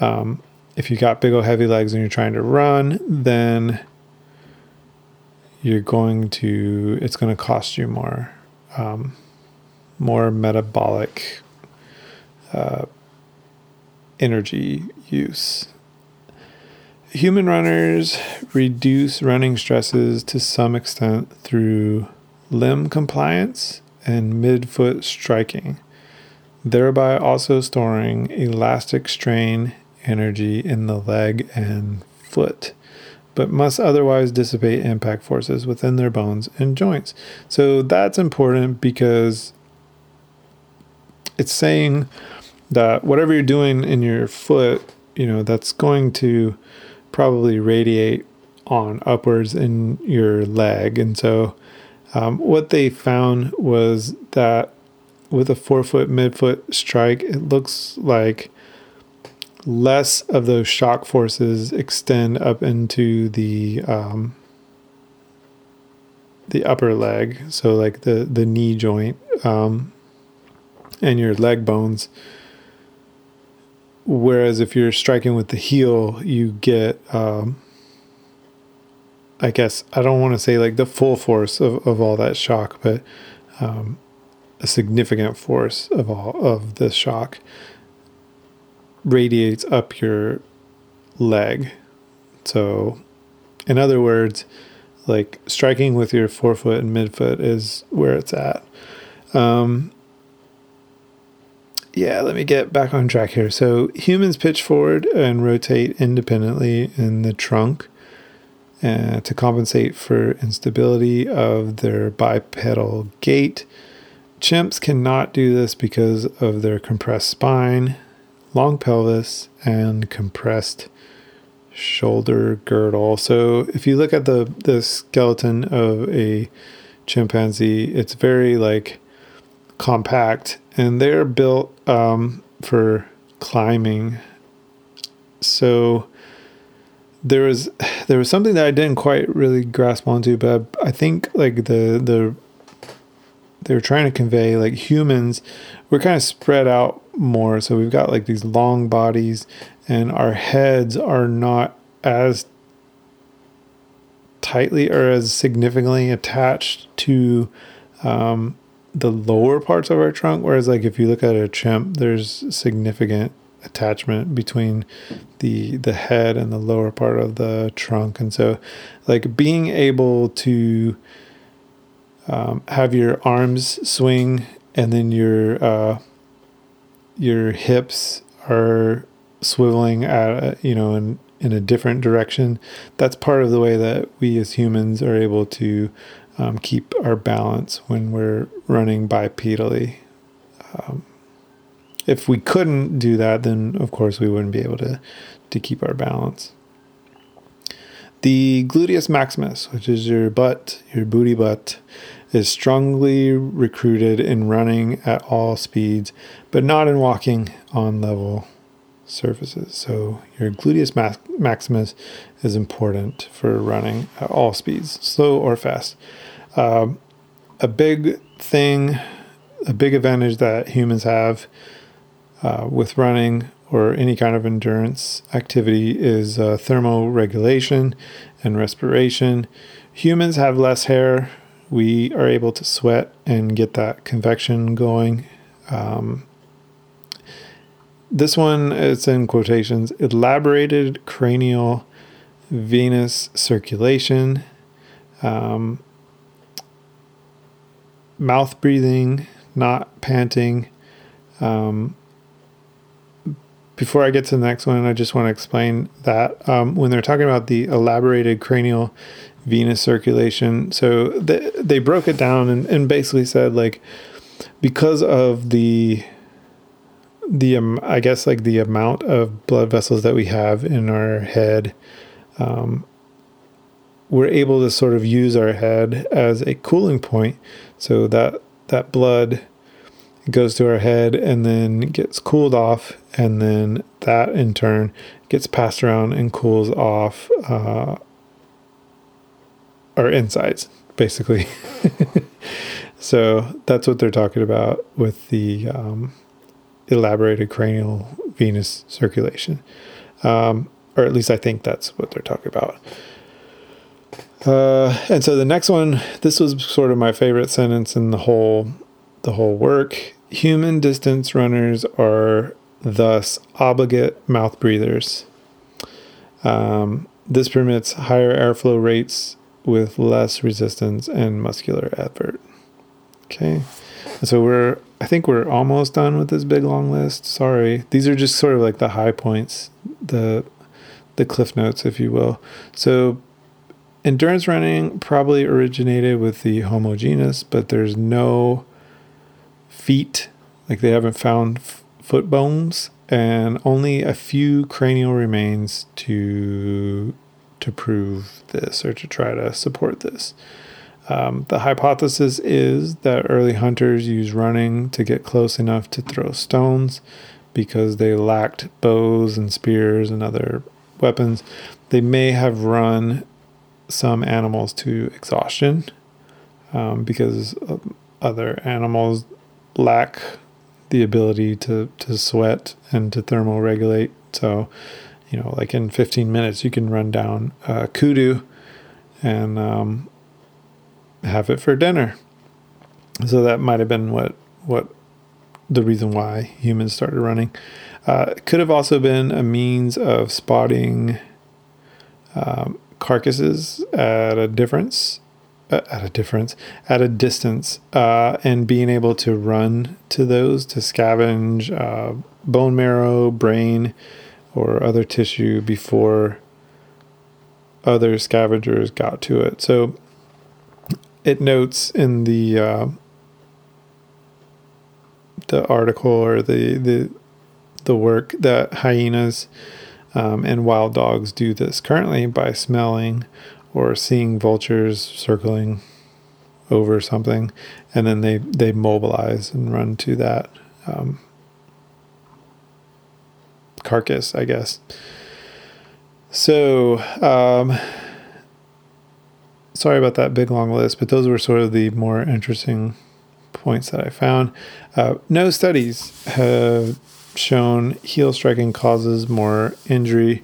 um, if you got big old heavy legs and you're trying to run, then you're going to it's going to cost you more, um, more metabolic uh, energy use. Human runners reduce running stresses to some extent through limb compliance and midfoot striking, thereby also storing elastic strain energy in the leg and foot, but must otherwise dissipate impact forces within their bones and joints. So that's important because it's saying that whatever you're doing in your foot, you know, that's going to probably radiate on upwards in your leg. And so, um, what they found was that with a forefoot midfoot strike, it looks like less of those shock forces extend up into the um, the upper leg, so like the the knee joint um, and your leg bones. Whereas if you're striking with the heel, you get, um, I guess, I don't want to say like the full force of, of all that shock, but um, a significant force of all of the shock radiates up your leg. So, in other words, like striking with your forefoot and midfoot is where it's at. Um, yeah, let me get back on track here. So humans pitch forward and rotate independently in the trunk uh, to compensate for instability of their bipedal gait. Chimps cannot do this because of their compressed spine, long pelvis, and compressed shoulder girdle. So if you look at the the skeleton of a chimpanzee, it's very like compact and they're built um, for climbing. So there was there was something that I didn't quite really grasp onto, but I think like the the they were trying to convey like humans we're kind of spread out more so we've got like these long bodies and our heads are not as tightly or as significantly attached to um, the lower parts of our trunk. Whereas, like if you look at a chimp, there's significant attachment between the the head and the lower part of the trunk, and so like being able to um, have your arms swing and then your uh, your hips are swiveling at you know in in a different direction. That's part of the way that we as humans are able to um, keep our balance when we're running bipedally. Um, if we couldn't do that, then of course we wouldn't be able to, to keep our balance. The gluteus maximus, which is your butt, your booty butt, is strongly recruited in running at all speeds, but not in walking on level surfaces. So your gluteus maximus is important for running at all speeds, slow or fast. Um, a big thing, a big advantage that humans have uh, with running or any kind of endurance activity is uh, thermoregulation and respiration. humans have less hair. We are able to sweat and get that convection going. Um, this one, it's in quotations elaborated cranial venous circulation, um, mouth breathing, not panting. Um, before I get to the next one, I just want to explain that um, when they're talking about the elaborated cranial venous circulation, so they, they broke it down and, and basically said like because of the the um, I guess like the amount of blood vessels that we have in our head, um, we're able to sort of use our head as a cooling point, so that that blood goes to our head and then gets cooled off, and then that in turn gets passed around and cools off uh, our insides, basically. so that's what they're talking about with the um, elaborated cranial venous circulation. Um, or at least I think that's what they're talking about. Uh, and so the next one, this was sort of my favorite sentence in the whole the whole work. Human distance runners are thus obligate mouth breathers. Um, this permits higher airflow rates with less resistance and muscular effort. Okay, so we're I think we're almost done with this big long list. Sorry, these are just sort of like the high points, the the cliff notes, if you will. So endurance running probably originated with the Homo genus, but there's no feet, like they haven't found f- foot bones, and only a few cranial remains to to prove this or to try to support this. Um, the hypothesis is that early hunters used running to get close enough to throw stones because they lacked bows and spears and other weapons. They may have run some animals to exhaustion um, because other animals lack the ability to, to sweat and to thermoregulate. So, you know, like in 15 minutes, you can run down a kudu and um, have it for dinner. So that might have been what what the reason why humans started running. Uh, could have also been a means of spotting um, carcasses at a difference, uh, at a difference, at a distance, uh, and being able to run to those to scavenge uh, bone marrow, brain, or other tissue before other scavengers got to it. So it notes in the uh, the article or the the the work that hyenas um, and wild dogs do this currently by smelling or seeing vultures circling over something, and then they they mobilize and run to that um, carcass, I guess. So. Um, sorry about that big long list, but those were sort of the more interesting points that I found. Uh, no studies have shown heel striking causes more injury.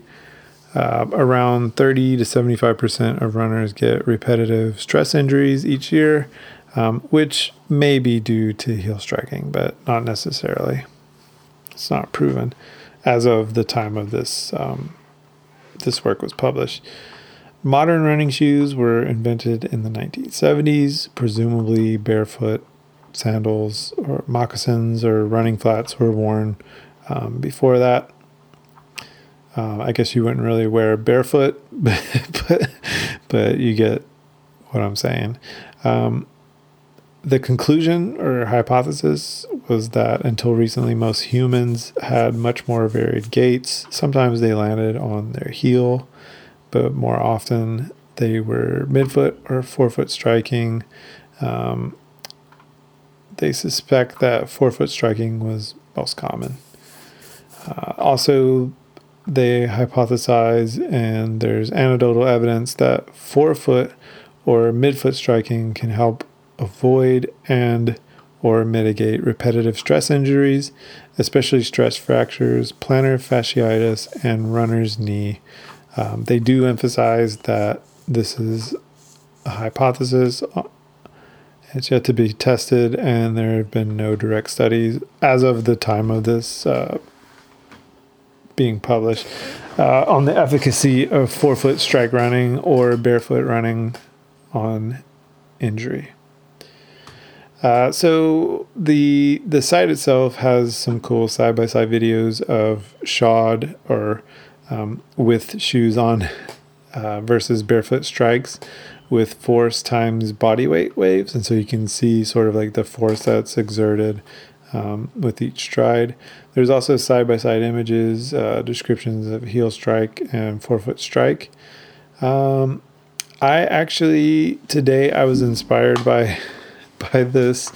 Uh, around 30 to 75% of runners get repetitive stress injuries each year, um, which may be due to heel striking, but not necessarily. It's not proven as of the time of this um, this work was published. Modern running shoes were invented in the 1970s, presumably barefoot sandals or moccasins or running flats were worn um, before that. Uh, I guess you wouldn't really wear barefoot, but, but you get what I'm saying. Um, the conclusion or hypothesis was that until recently, most humans had much more varied gaits. Sometimes they landed on their heel but more often they were midfoot or forefoot striking. Um, they suspect that forefoot striking was most common. Uh, also, they hypothesize, and there's anecdotal evidence that forefoot or midfoot striking can help avoid and or mitigate repetitive stress injuries, especially stress fractures, plantar fasciitis, and runner's knee um, they do emphasize that this is a hypothesis. It's yet to be tested, and there have been no direct studies as of the time of this uh, being published uh, on the efficacy of forefoot strike running or barefoot running on injury. Uh, so the the site itself has some cool side by side videos of shod or um, with shoes on uh, versus barefoot strikes with force times body weight waves, and so you can see sort of like the force that's exerted um, with each stride. There's also side by side images, uh, descriptions of heel strike and forefoot strike. Um, I actually today I was inspired by by this.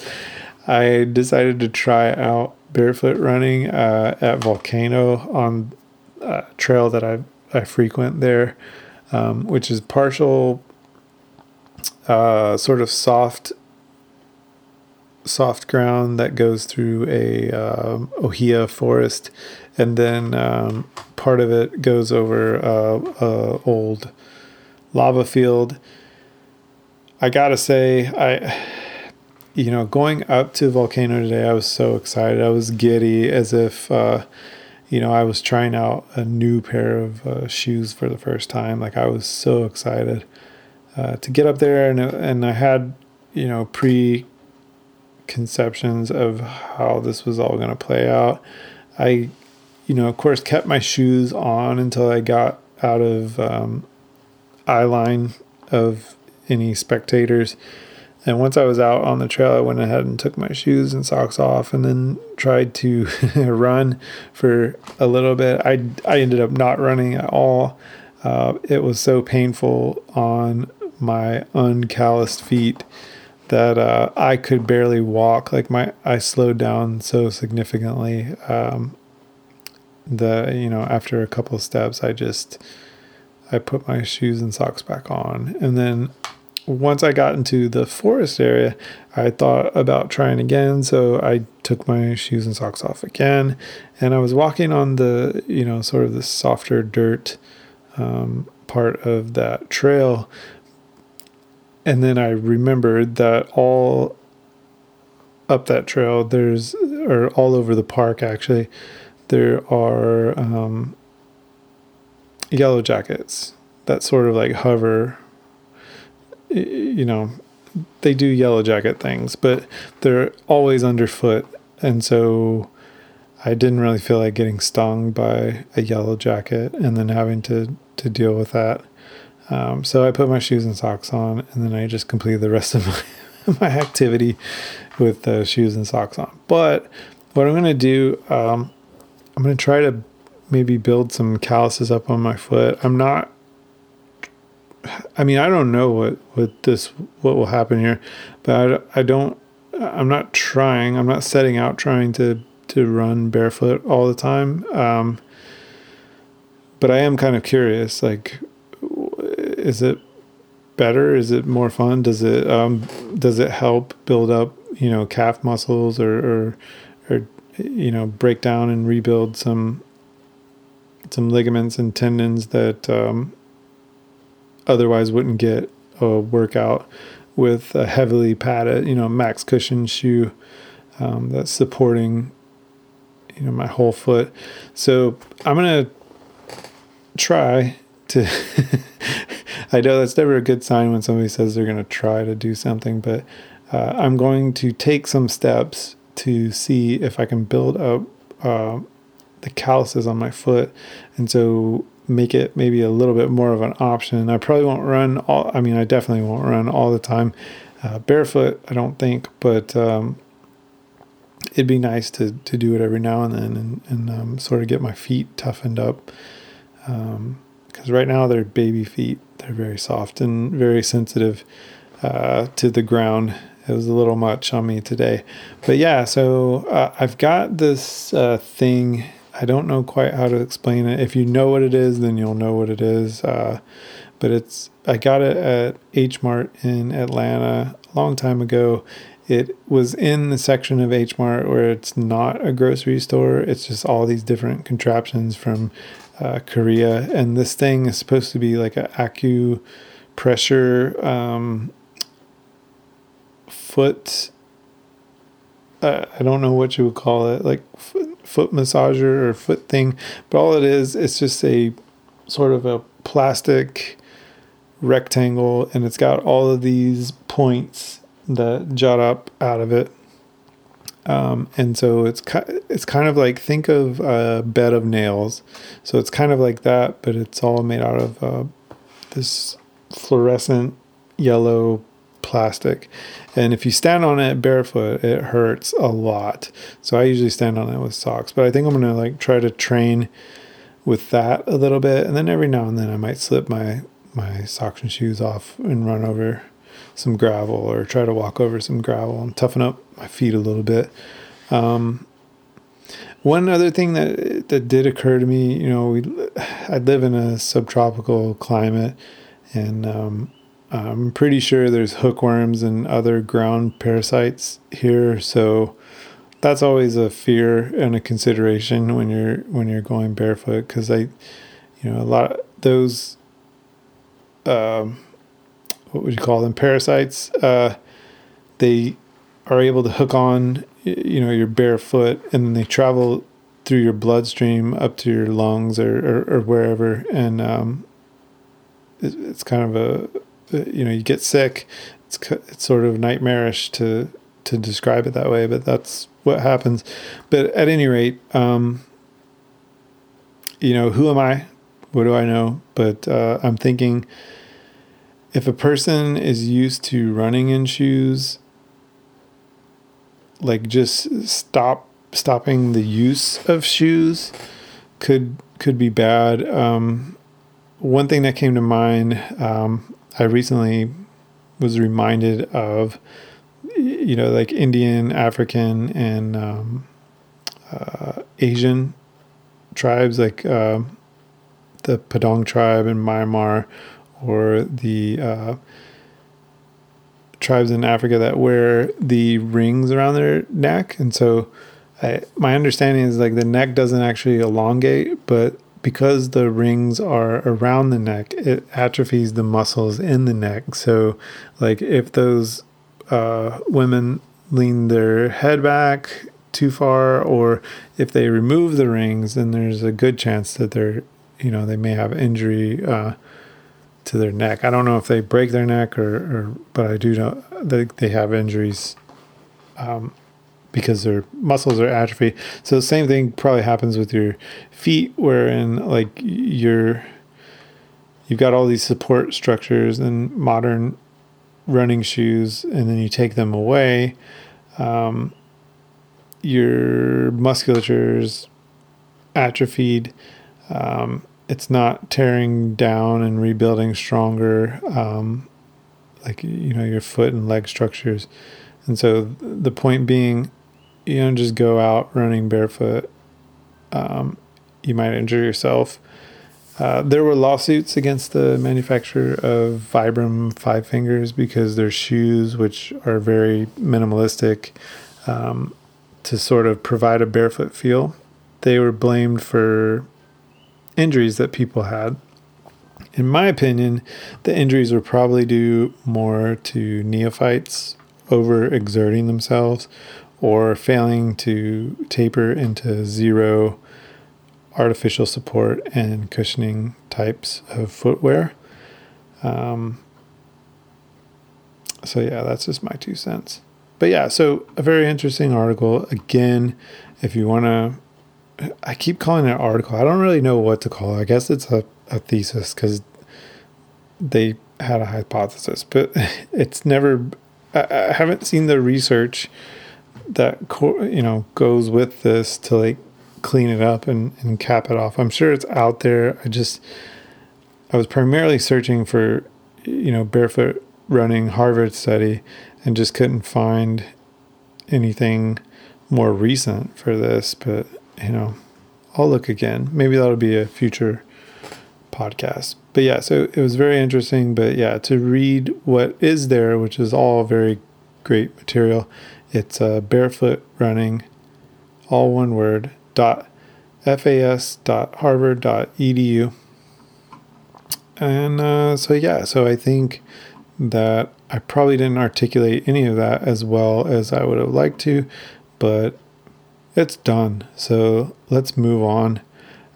I decided to try out barefoot running uh, at Volcano on a trail that I I frequent there, um, which is partial uh, sort of soft soft ground that goes through a um, ohia forest, and then um, part of it goes over uh, a old lava field. I gotta say, I you know, going up to the Volcano today, I was so excited. I was giddy as if, uh, you know, I was trying out a new pair of uh, shoes for the first time. Like I was so excited uh, to get up there, and and I had, you know, preconceptions of how this was all going to play out. I, you know, of course, kept my shoes on until I got out of um, eye line of any spectators and once I was out on the trail, I went ahead and took my shoes and socks off and then tried to run for a little bit. I, I ended up not running at all. Uh, it was so painful on my uncalloused feet that uh, I could barely walk. Like my, I slowed down so significantly. Um, the you know after a couple steps, I just I put my shoes and socks back on, and then once I got into the forest area, I thought about trying again. So I took my shoes and socks off again, and I was walking on the, you know, sort of the softer dirt um, part of that trail. And then I remembered that all up that trail, there's, or all over the park actually, there are um, yellow jackets that sort of like hover you know, they do yellow jacket things, but they're always underfoot. And so I didn't really feel like getting stung by a yellow jacket and then having to, to deal with that. Um, so I put my shoes and socks on and then I just completed the rest of my, my activity with the shoes and socks on. But what I'm going to do, um, I'm going to try to maybe build some calluses up on my foot. I'm not I mean, I don't know what what this what will happen here, but I, I don't. I'm not trying. I'm not setting out trying to to run barefoot all the time. Um, but I am kind of curious. Like, is it better? Is it more fun? Does it um, does it help build up you know calf muscles or or, or you know break down and rebuild some some ligaments and tendons that um, otherwise wouldn't get a workout with a heavily padded, you know, max cushion shoe um, that's supporting, you know, my whole foot. So I'm gonna try to. I know that's never a good sign when somebody says they're gonna try to do something, but uh, I'm going to take some steps to see if I can build up uh, the calluses on my foot, and so make it maybe a little bit more of an option. I probably won't run all, I mean, I definitely won't run all the time uh, barefoot, I don't think, but um, it'd be nice to, to do it every now and then and, and um, sort of get my feet toughened up. Because um, right now they're baby feet, they're very soft and very sensitive uh, to the ground. It was a little much on me today. But yeah, so uh, I've got this uh, thing I don't know quite how to explain it. If you know what it is, then you'll know what it is. Uh, but it's I got it at H Mart in Atlanta a long time ago. It was in the section of H Mart where it's not a grocery store. It's just all these different contraptions from uh, Korea, and this thing is supposed to be like an acupressure pressure um, foot. Uh, I don't know what you would call it, like foot massager or foot thing, but all it is, it's just a sort of a plastic rectangle, and it's got all of these points that jut up out of it. Um, and so it's it's kind of like think of a bed of nails. So it's kind of like that, but it's all made out of uh, this fluorescent yellow plastic. And if you stand on it barefoot, it hurts a lot. So I usually stand on it with socks, but I think I'm going to like try to train with that a little bit. And then every now and then I might slip my, my socks and shoes off and run over some gravel or try to walk over some gravel and toughen up my feet a little bit. Um, one other thing that that did occur to me, you know, we I live in a subtropical climate, and um, I'm pretty sure there's hookworms and other ground parasites here. So that's always a fear and a consideration when you're when you're going barefoot because I, you know, a lot of those. Um, what would you call them? Parasites. Uh, they are able to hook on, you know, your bare foot, and then they travel through your bloodstream up to your lungs or, or, or wherever, and um, it, it's kind of a you know you get sick. It's it's sort of nightmarish to to describe it that way, but that's what happens. But at any rate, um, you know, who am I? What do I know? But uh, I'm thinking if a person is used to running in shoes, like just stop stopping the use of shoes could could be bad. Um, one thing that came to mind, um, I recently was reminded of, you know, like Indian, African, and um, uh, Asian tribes, like uh, the Padaung tribe in Myanmar, or the uh, tribes in Africa that wear the rings around their neck, and so. I, my understanding is like the neck doesn't actually elongate, but because the rings are around the neck, it atrophies the muscles in the neck. So, like if those uh, women lean their head back too far, or if they remove the rings, then there's a good chance that they're, you know, they may have injury uh, to their neck. I don't know if they break their neck or, or but I do know that they have injuries. Um, because their muscles are atrophy. So the same thing probably happens with your feet, wherein like you're you've got all these support structures and modern running shoes, and then you take them away. Um, your musculature's atrophied. Um, it's not tearing down and rebuilding stronger, um, like you know your foot and leg structures. And so the point being, you don't just go out running barefoot. Um, you might injure yourself. Uh, there were lawsuits against the manufacturer of Vibram Five Fingers because their shoes, which are very minimalistic, um, to sort of provide a barefoot feel, they were blamed for injuries that people had. In my opinion, the injuries were probably due more to neophytes overexerting themselves or failing to taper into zero artificial support and cushioning types of footwear. Um, so, yeah, that's just my two cents. But yeah, so a very interesting article. Again, if you want to, I keep calling it an article. I don't really know what to call it. I guess it's a, a thesis because they had a hypothesis, but it's never, I, I haven't seen the research that you know goes with this to like clean it up and, and cap it off. I'm sure it's out there. I just I was primarily searching for you know barefoot running Harvard study and just couldn't find anything more recent for this, but you know, I'll look again. Maybe that'll be a future podcast. But yeah, so it was very interesting, but yeah, to read what is there, which is all very great material it's uh, barefoot running, all one word, dot fas dot harvard dot edu. And uh, so, yeah, so I think that I probably didn't articulate any of that as well as I would have liked to, but it's done. So let's move on.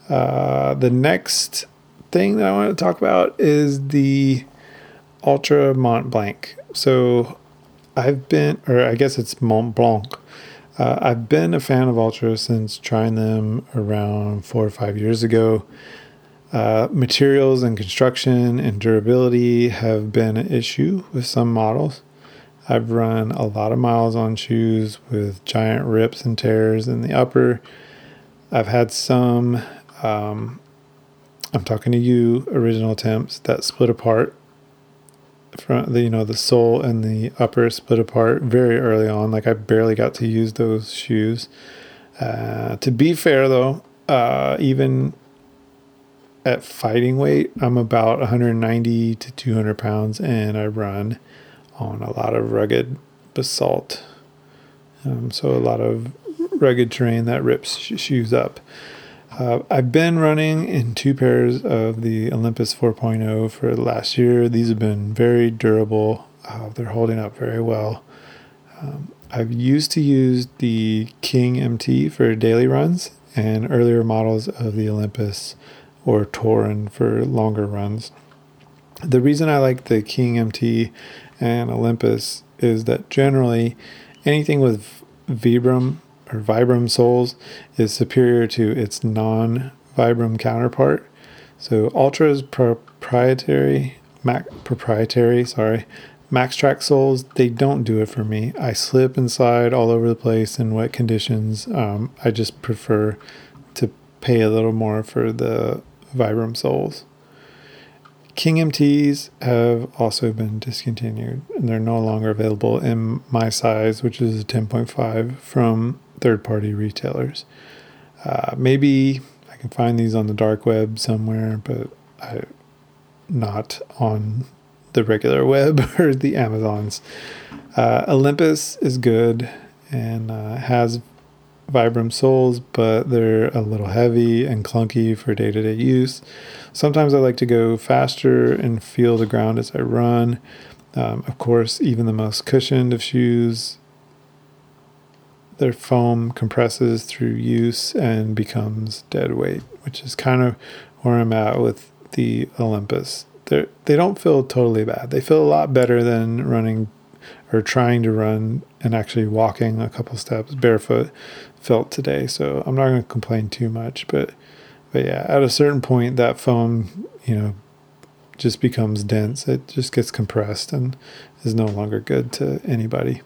Uh, the next thing that I want to talk about is the Altra Mont Blanc. So I've been, or I guess it's Mont Blanc. Uh, I've been a fan of Altra since trying them around four or five years ago. Uh, materials and construction and durability have been an issue with some models. I've run a lot of miles on shoes with giant rips and tears in the upper. I've had some, um, I'm talking to you, original Timps that split apart. From the, you know, the sole and the upper split apart very early on. Like I barely got to use those shoes. Uh, to be fair, though, uh, even at fighting weight, I'm about 190 to 200 pounds, and I run on a lot of rugged basalt. Um, so a lot of rugged terrain that rips sh- shoes up. Uh, I've been running in two pairs of the Olympus 4.0 for the last year. These have been very durable. Uh, they're holding up very well. Um, I've used to use the King MT for daily runs and earlier models of the Olympus or Torin for longer runs. The reason I like the King MT and Olympus is that generally anything with Vibram or Vibram soles is superior to its non Vibram counterpart. So Altra's proprietary Mac proprietary, sorry, Maxtrax soles, they don't do it for me. I slip and slide all over the place in wet conditions. Um, I just prefer to pay a little more for the Vibram soles. King MTs have also been discontinued and they're no longer available in my size, which is a 10.5 from third party retailers. Uh, maybe I can find these on the dark web somewhere, but I not on the regular web or the Amazons. Uh, Olympus is good and uh, has Vibram soles, but they're a little heavy and clunky for day to day use. Sometimes I like to go faster and feel the ground as I run. Um, of course, even the most cushioned of shoes, their foam compresses through use and becomes dead weight, which is kind of where I'm at with the Olympus. They're, they don't feel totally bad. They feel a lot better than running or trying to run and actually walking a couple steps barefoot felt today. So I'm not going to complain too much, but but yeah, at a certain point, that foam, you know, just becomes dense. It just gets compressed and is no longer good to anybody.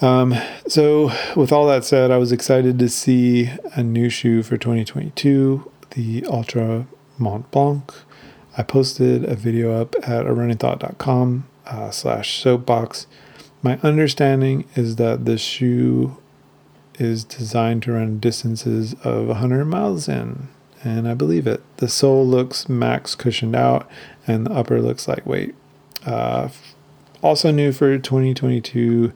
Um, so, with all that said, I was excited to see a new shoe for 2022, the Altra Mont Blanc. I posted a video up at arunningthought.com uh, slash soapbox. My understanding is that this shoe is designed to run distances of 100 miles in, and I believe it. The sole looks max cushioned out, and the upper looks lightweight. Uh, also new for 2022,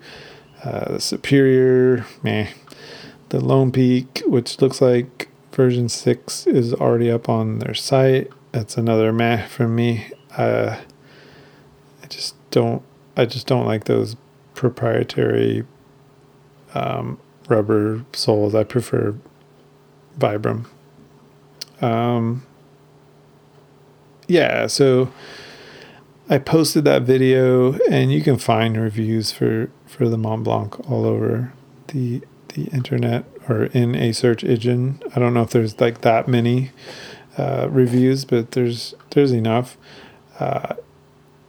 uh, the Superior, meh. The Lone Peak, which looks like version 6 is already up on their site. That's another meh from me. Uh, I just don't I just don't like those proprietary um, rubber soles. I prefer Vibram. Um, yeah, so I posted that video, and you can find reviews for for the Mont Blanc all over the the internet or in a search engine. I don't know if there's like that many uh, reviews, but there's there's enough. Uh,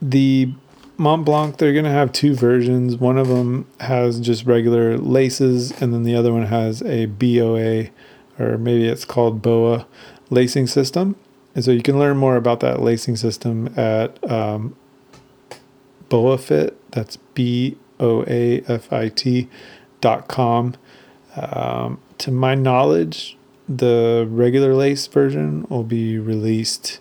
the Mont Blanc, they're to have two versions. One of them has just regular laces, and then the other one has a BOA, or maybe it's called BOA lacing system. And so you can learn more about that lacing system at um, BOA Fit. That's B O A F I T dot com. Um, to my knowledge, the regular lace version will be released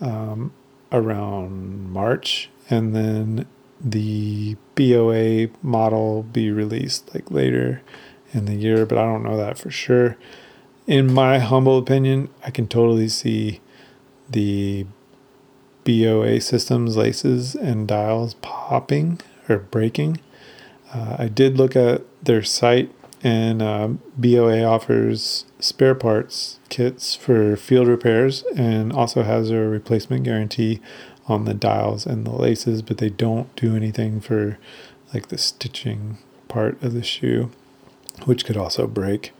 um, around March and then the BOA model be released like later in the year, but I don't know that for sure. In my humble opinion, I can totally see the BOA systems laces and dials popping or breaking. Uh, I did look at their site, and uh, BOA offers spare parts kits for field repairs and also has a replacement guarantee on the dials and the laces, but they don't do anything for like the stitching part of the shoe, which could also break.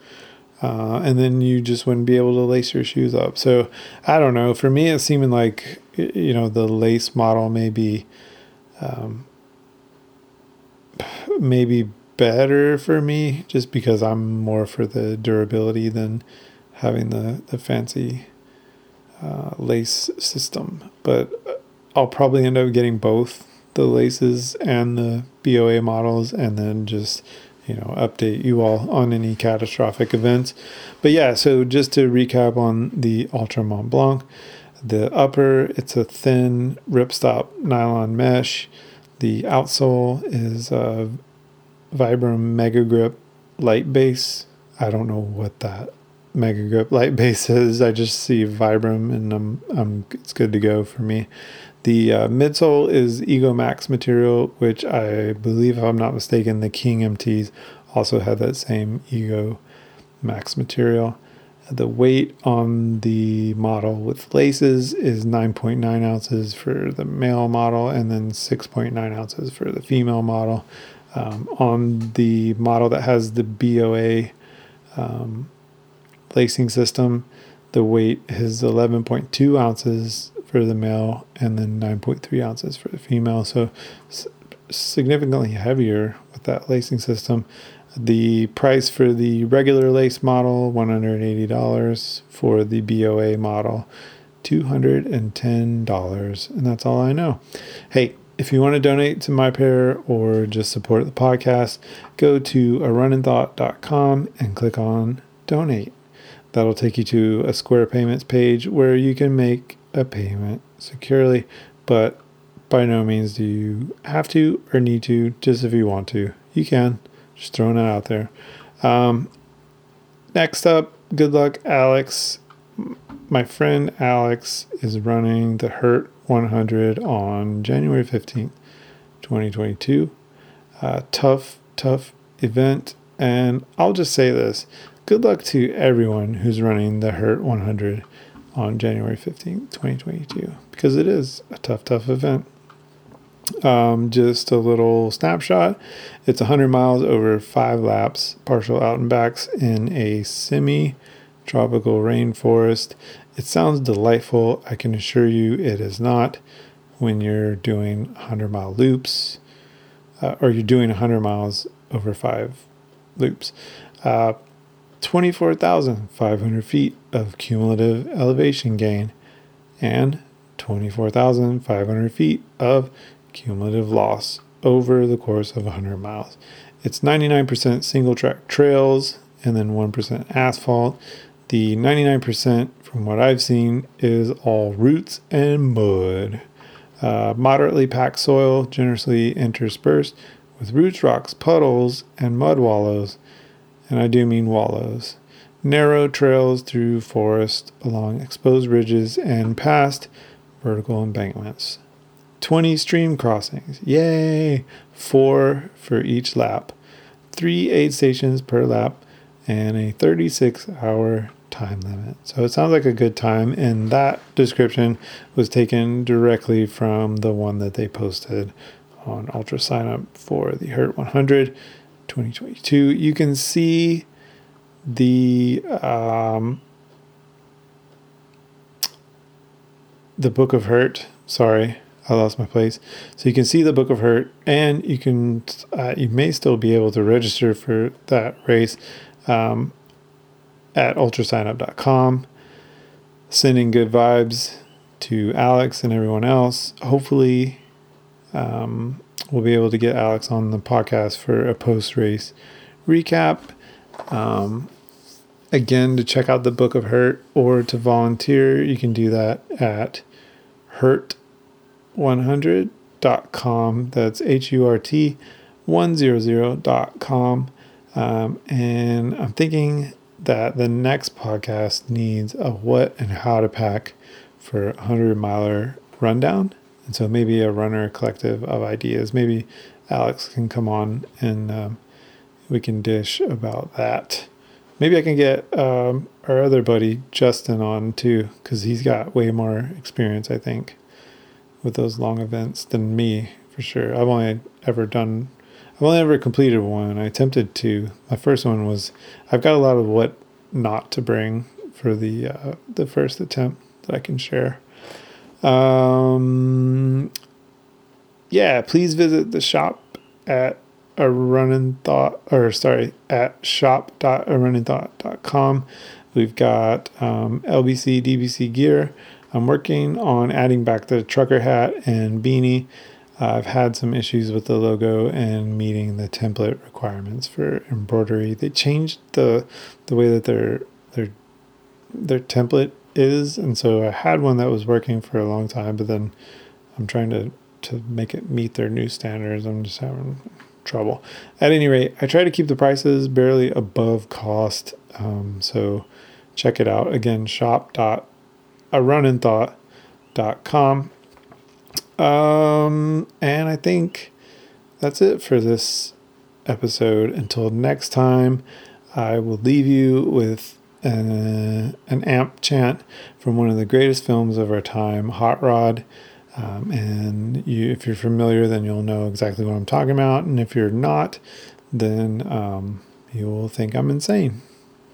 Uh, and then you just wouldn't be able to lace your shoes up. So I don't know. For me, it's seeming like you know the lace model may be um, maybe better for me, just because I'm more for the durability than having the the fancy uh, lace system. But I'll probably end up getting both the laces and the BOA models, and then just you know update you all on any catastrophic events but yeah so just to recap on the Altra mont blanc the upper it's a thin ripstop nylon mesh the outsole is a vibram mega grip light base. I don't know what that mega grip light base is. I just see vibram and i'm, I'm it's good to go for me. The uh, midsole is Ego Max material, which I believe, if I'm not mistaken, the King MTs also have that same Ego Max material. The weight on the model with laces is 9.9 ounces for the male model and then 6.9 ounces for the female model. Um, on the model that has the BOA um, lacing system, the weight is 11.2 ounces for the male and then 9.3 ounces for the female. So significantly heavier with that lacing system. The price for the regular lace model, $180. For the BOA model, $210. And that's all I know. Hey, if you want to donate to my pair or just support the podcast, go to a runninthought.com and click on donate. That'll take you to a Square Payments page where you can make a payment securely, but by no means do you have to or need to, just if you want to. You can. Just throwing it out there. Um, next up, good luck, Alex. My friend Alex is running the Hurt 100 on January 15th, 2022. Uh, tough, tough event. And I'll just say this good luck to everyone who's running the Hurt 100 on January 15th, 2022, because it is a tough, tough event. Um, just a little snapshot. It's 100 miles over five laps, partial out and backs in a semi tropical rainforest. It sounds delightful. I can assure you it is not when you're doing 100 mile loops uh, or you're doing 100 miles over five loops. Uh, 24,500 feet of cumulative elevation gain and 24,500 feet of cumulative loss over the course of 100 miles. It's 99% single track trails and then 1% asphalt. The 99%, from what I've seen, is all roots and mud. Uh, moderately packed soil, generously interspersed with roots, rocks, puddles, and mud wallows and I do mean wallows. Narrow trails through forest along exposed ridges and past vertical embankments. 20 stream crossings. Yay! Four for each lap. Three aid stations per lap and a 36 hour time limit. So it sounds like a good time, and that description was taken directly from the one that they posted on Ultra Sign Up for the Hurt 100. 2022. You can see the um, the Book of Hurt. Sorry, I lost my place. So you can see the Book of Hurt, and you can uh, you may still be able to register for that race um, at ultrasignup.com. Sending good vibes to Alex and everyone else. Hopefully, um, we'll be able to get Alex on the podcast for a post race recap. Um, again, to check out the Book of Hurt or to volunteer, you can do that at hurt100.com. That's H U R T 100.com. Um, and I'm thinking that the next podcast needs a what and how to pack for a hundred miler rundown. And so maybe a runner collective of ideas. Maybe Alex can come on and um, we can dish about that. Maybe I can get um, our other buddy Justin on too, because he's got way more experience, I think, with those long events than me for sure. I've only ever done, I've only ever completed one. I attempted to. My first one was, I've got a lot of what not to bring for the uh, the first attempt that I can share. Um, yeah, please visit the shop at a running thought or sorry at shop.arunninthought.com we've got um, lbc dbc gear i'm working on adding back the trucker hat and beanie i've had some issues with the logo and meeting the template requirements for embroidery they changed the the way that their their their template is and so i had one that was working for a long time but then i'm trying to to make it meet their new standards i'm just having trouble. At any rate, I try to keep the prices barely above cost. Um, so check it out. Again, shop.arunninthought.com. Um, and I think that's it for this episode. Until next time, I will leave you with uh, an amp chant from one of the greatest films of our time, Hot Rod. Um, and you, if you're familiar, then you'll know exactly what I'm talking about. And if you're not, then um, you will think I'm insane.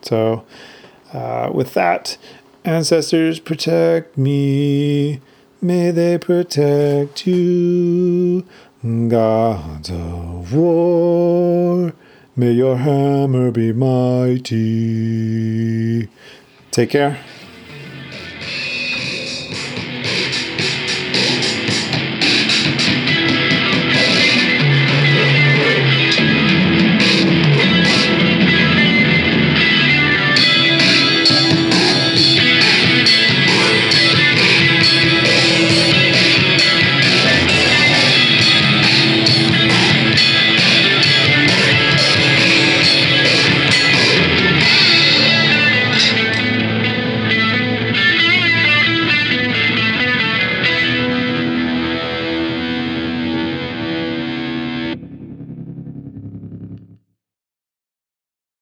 So, uh, with that, ancestors protect me. May they protect you. Gods of war, may your hammer be mighty. Take care.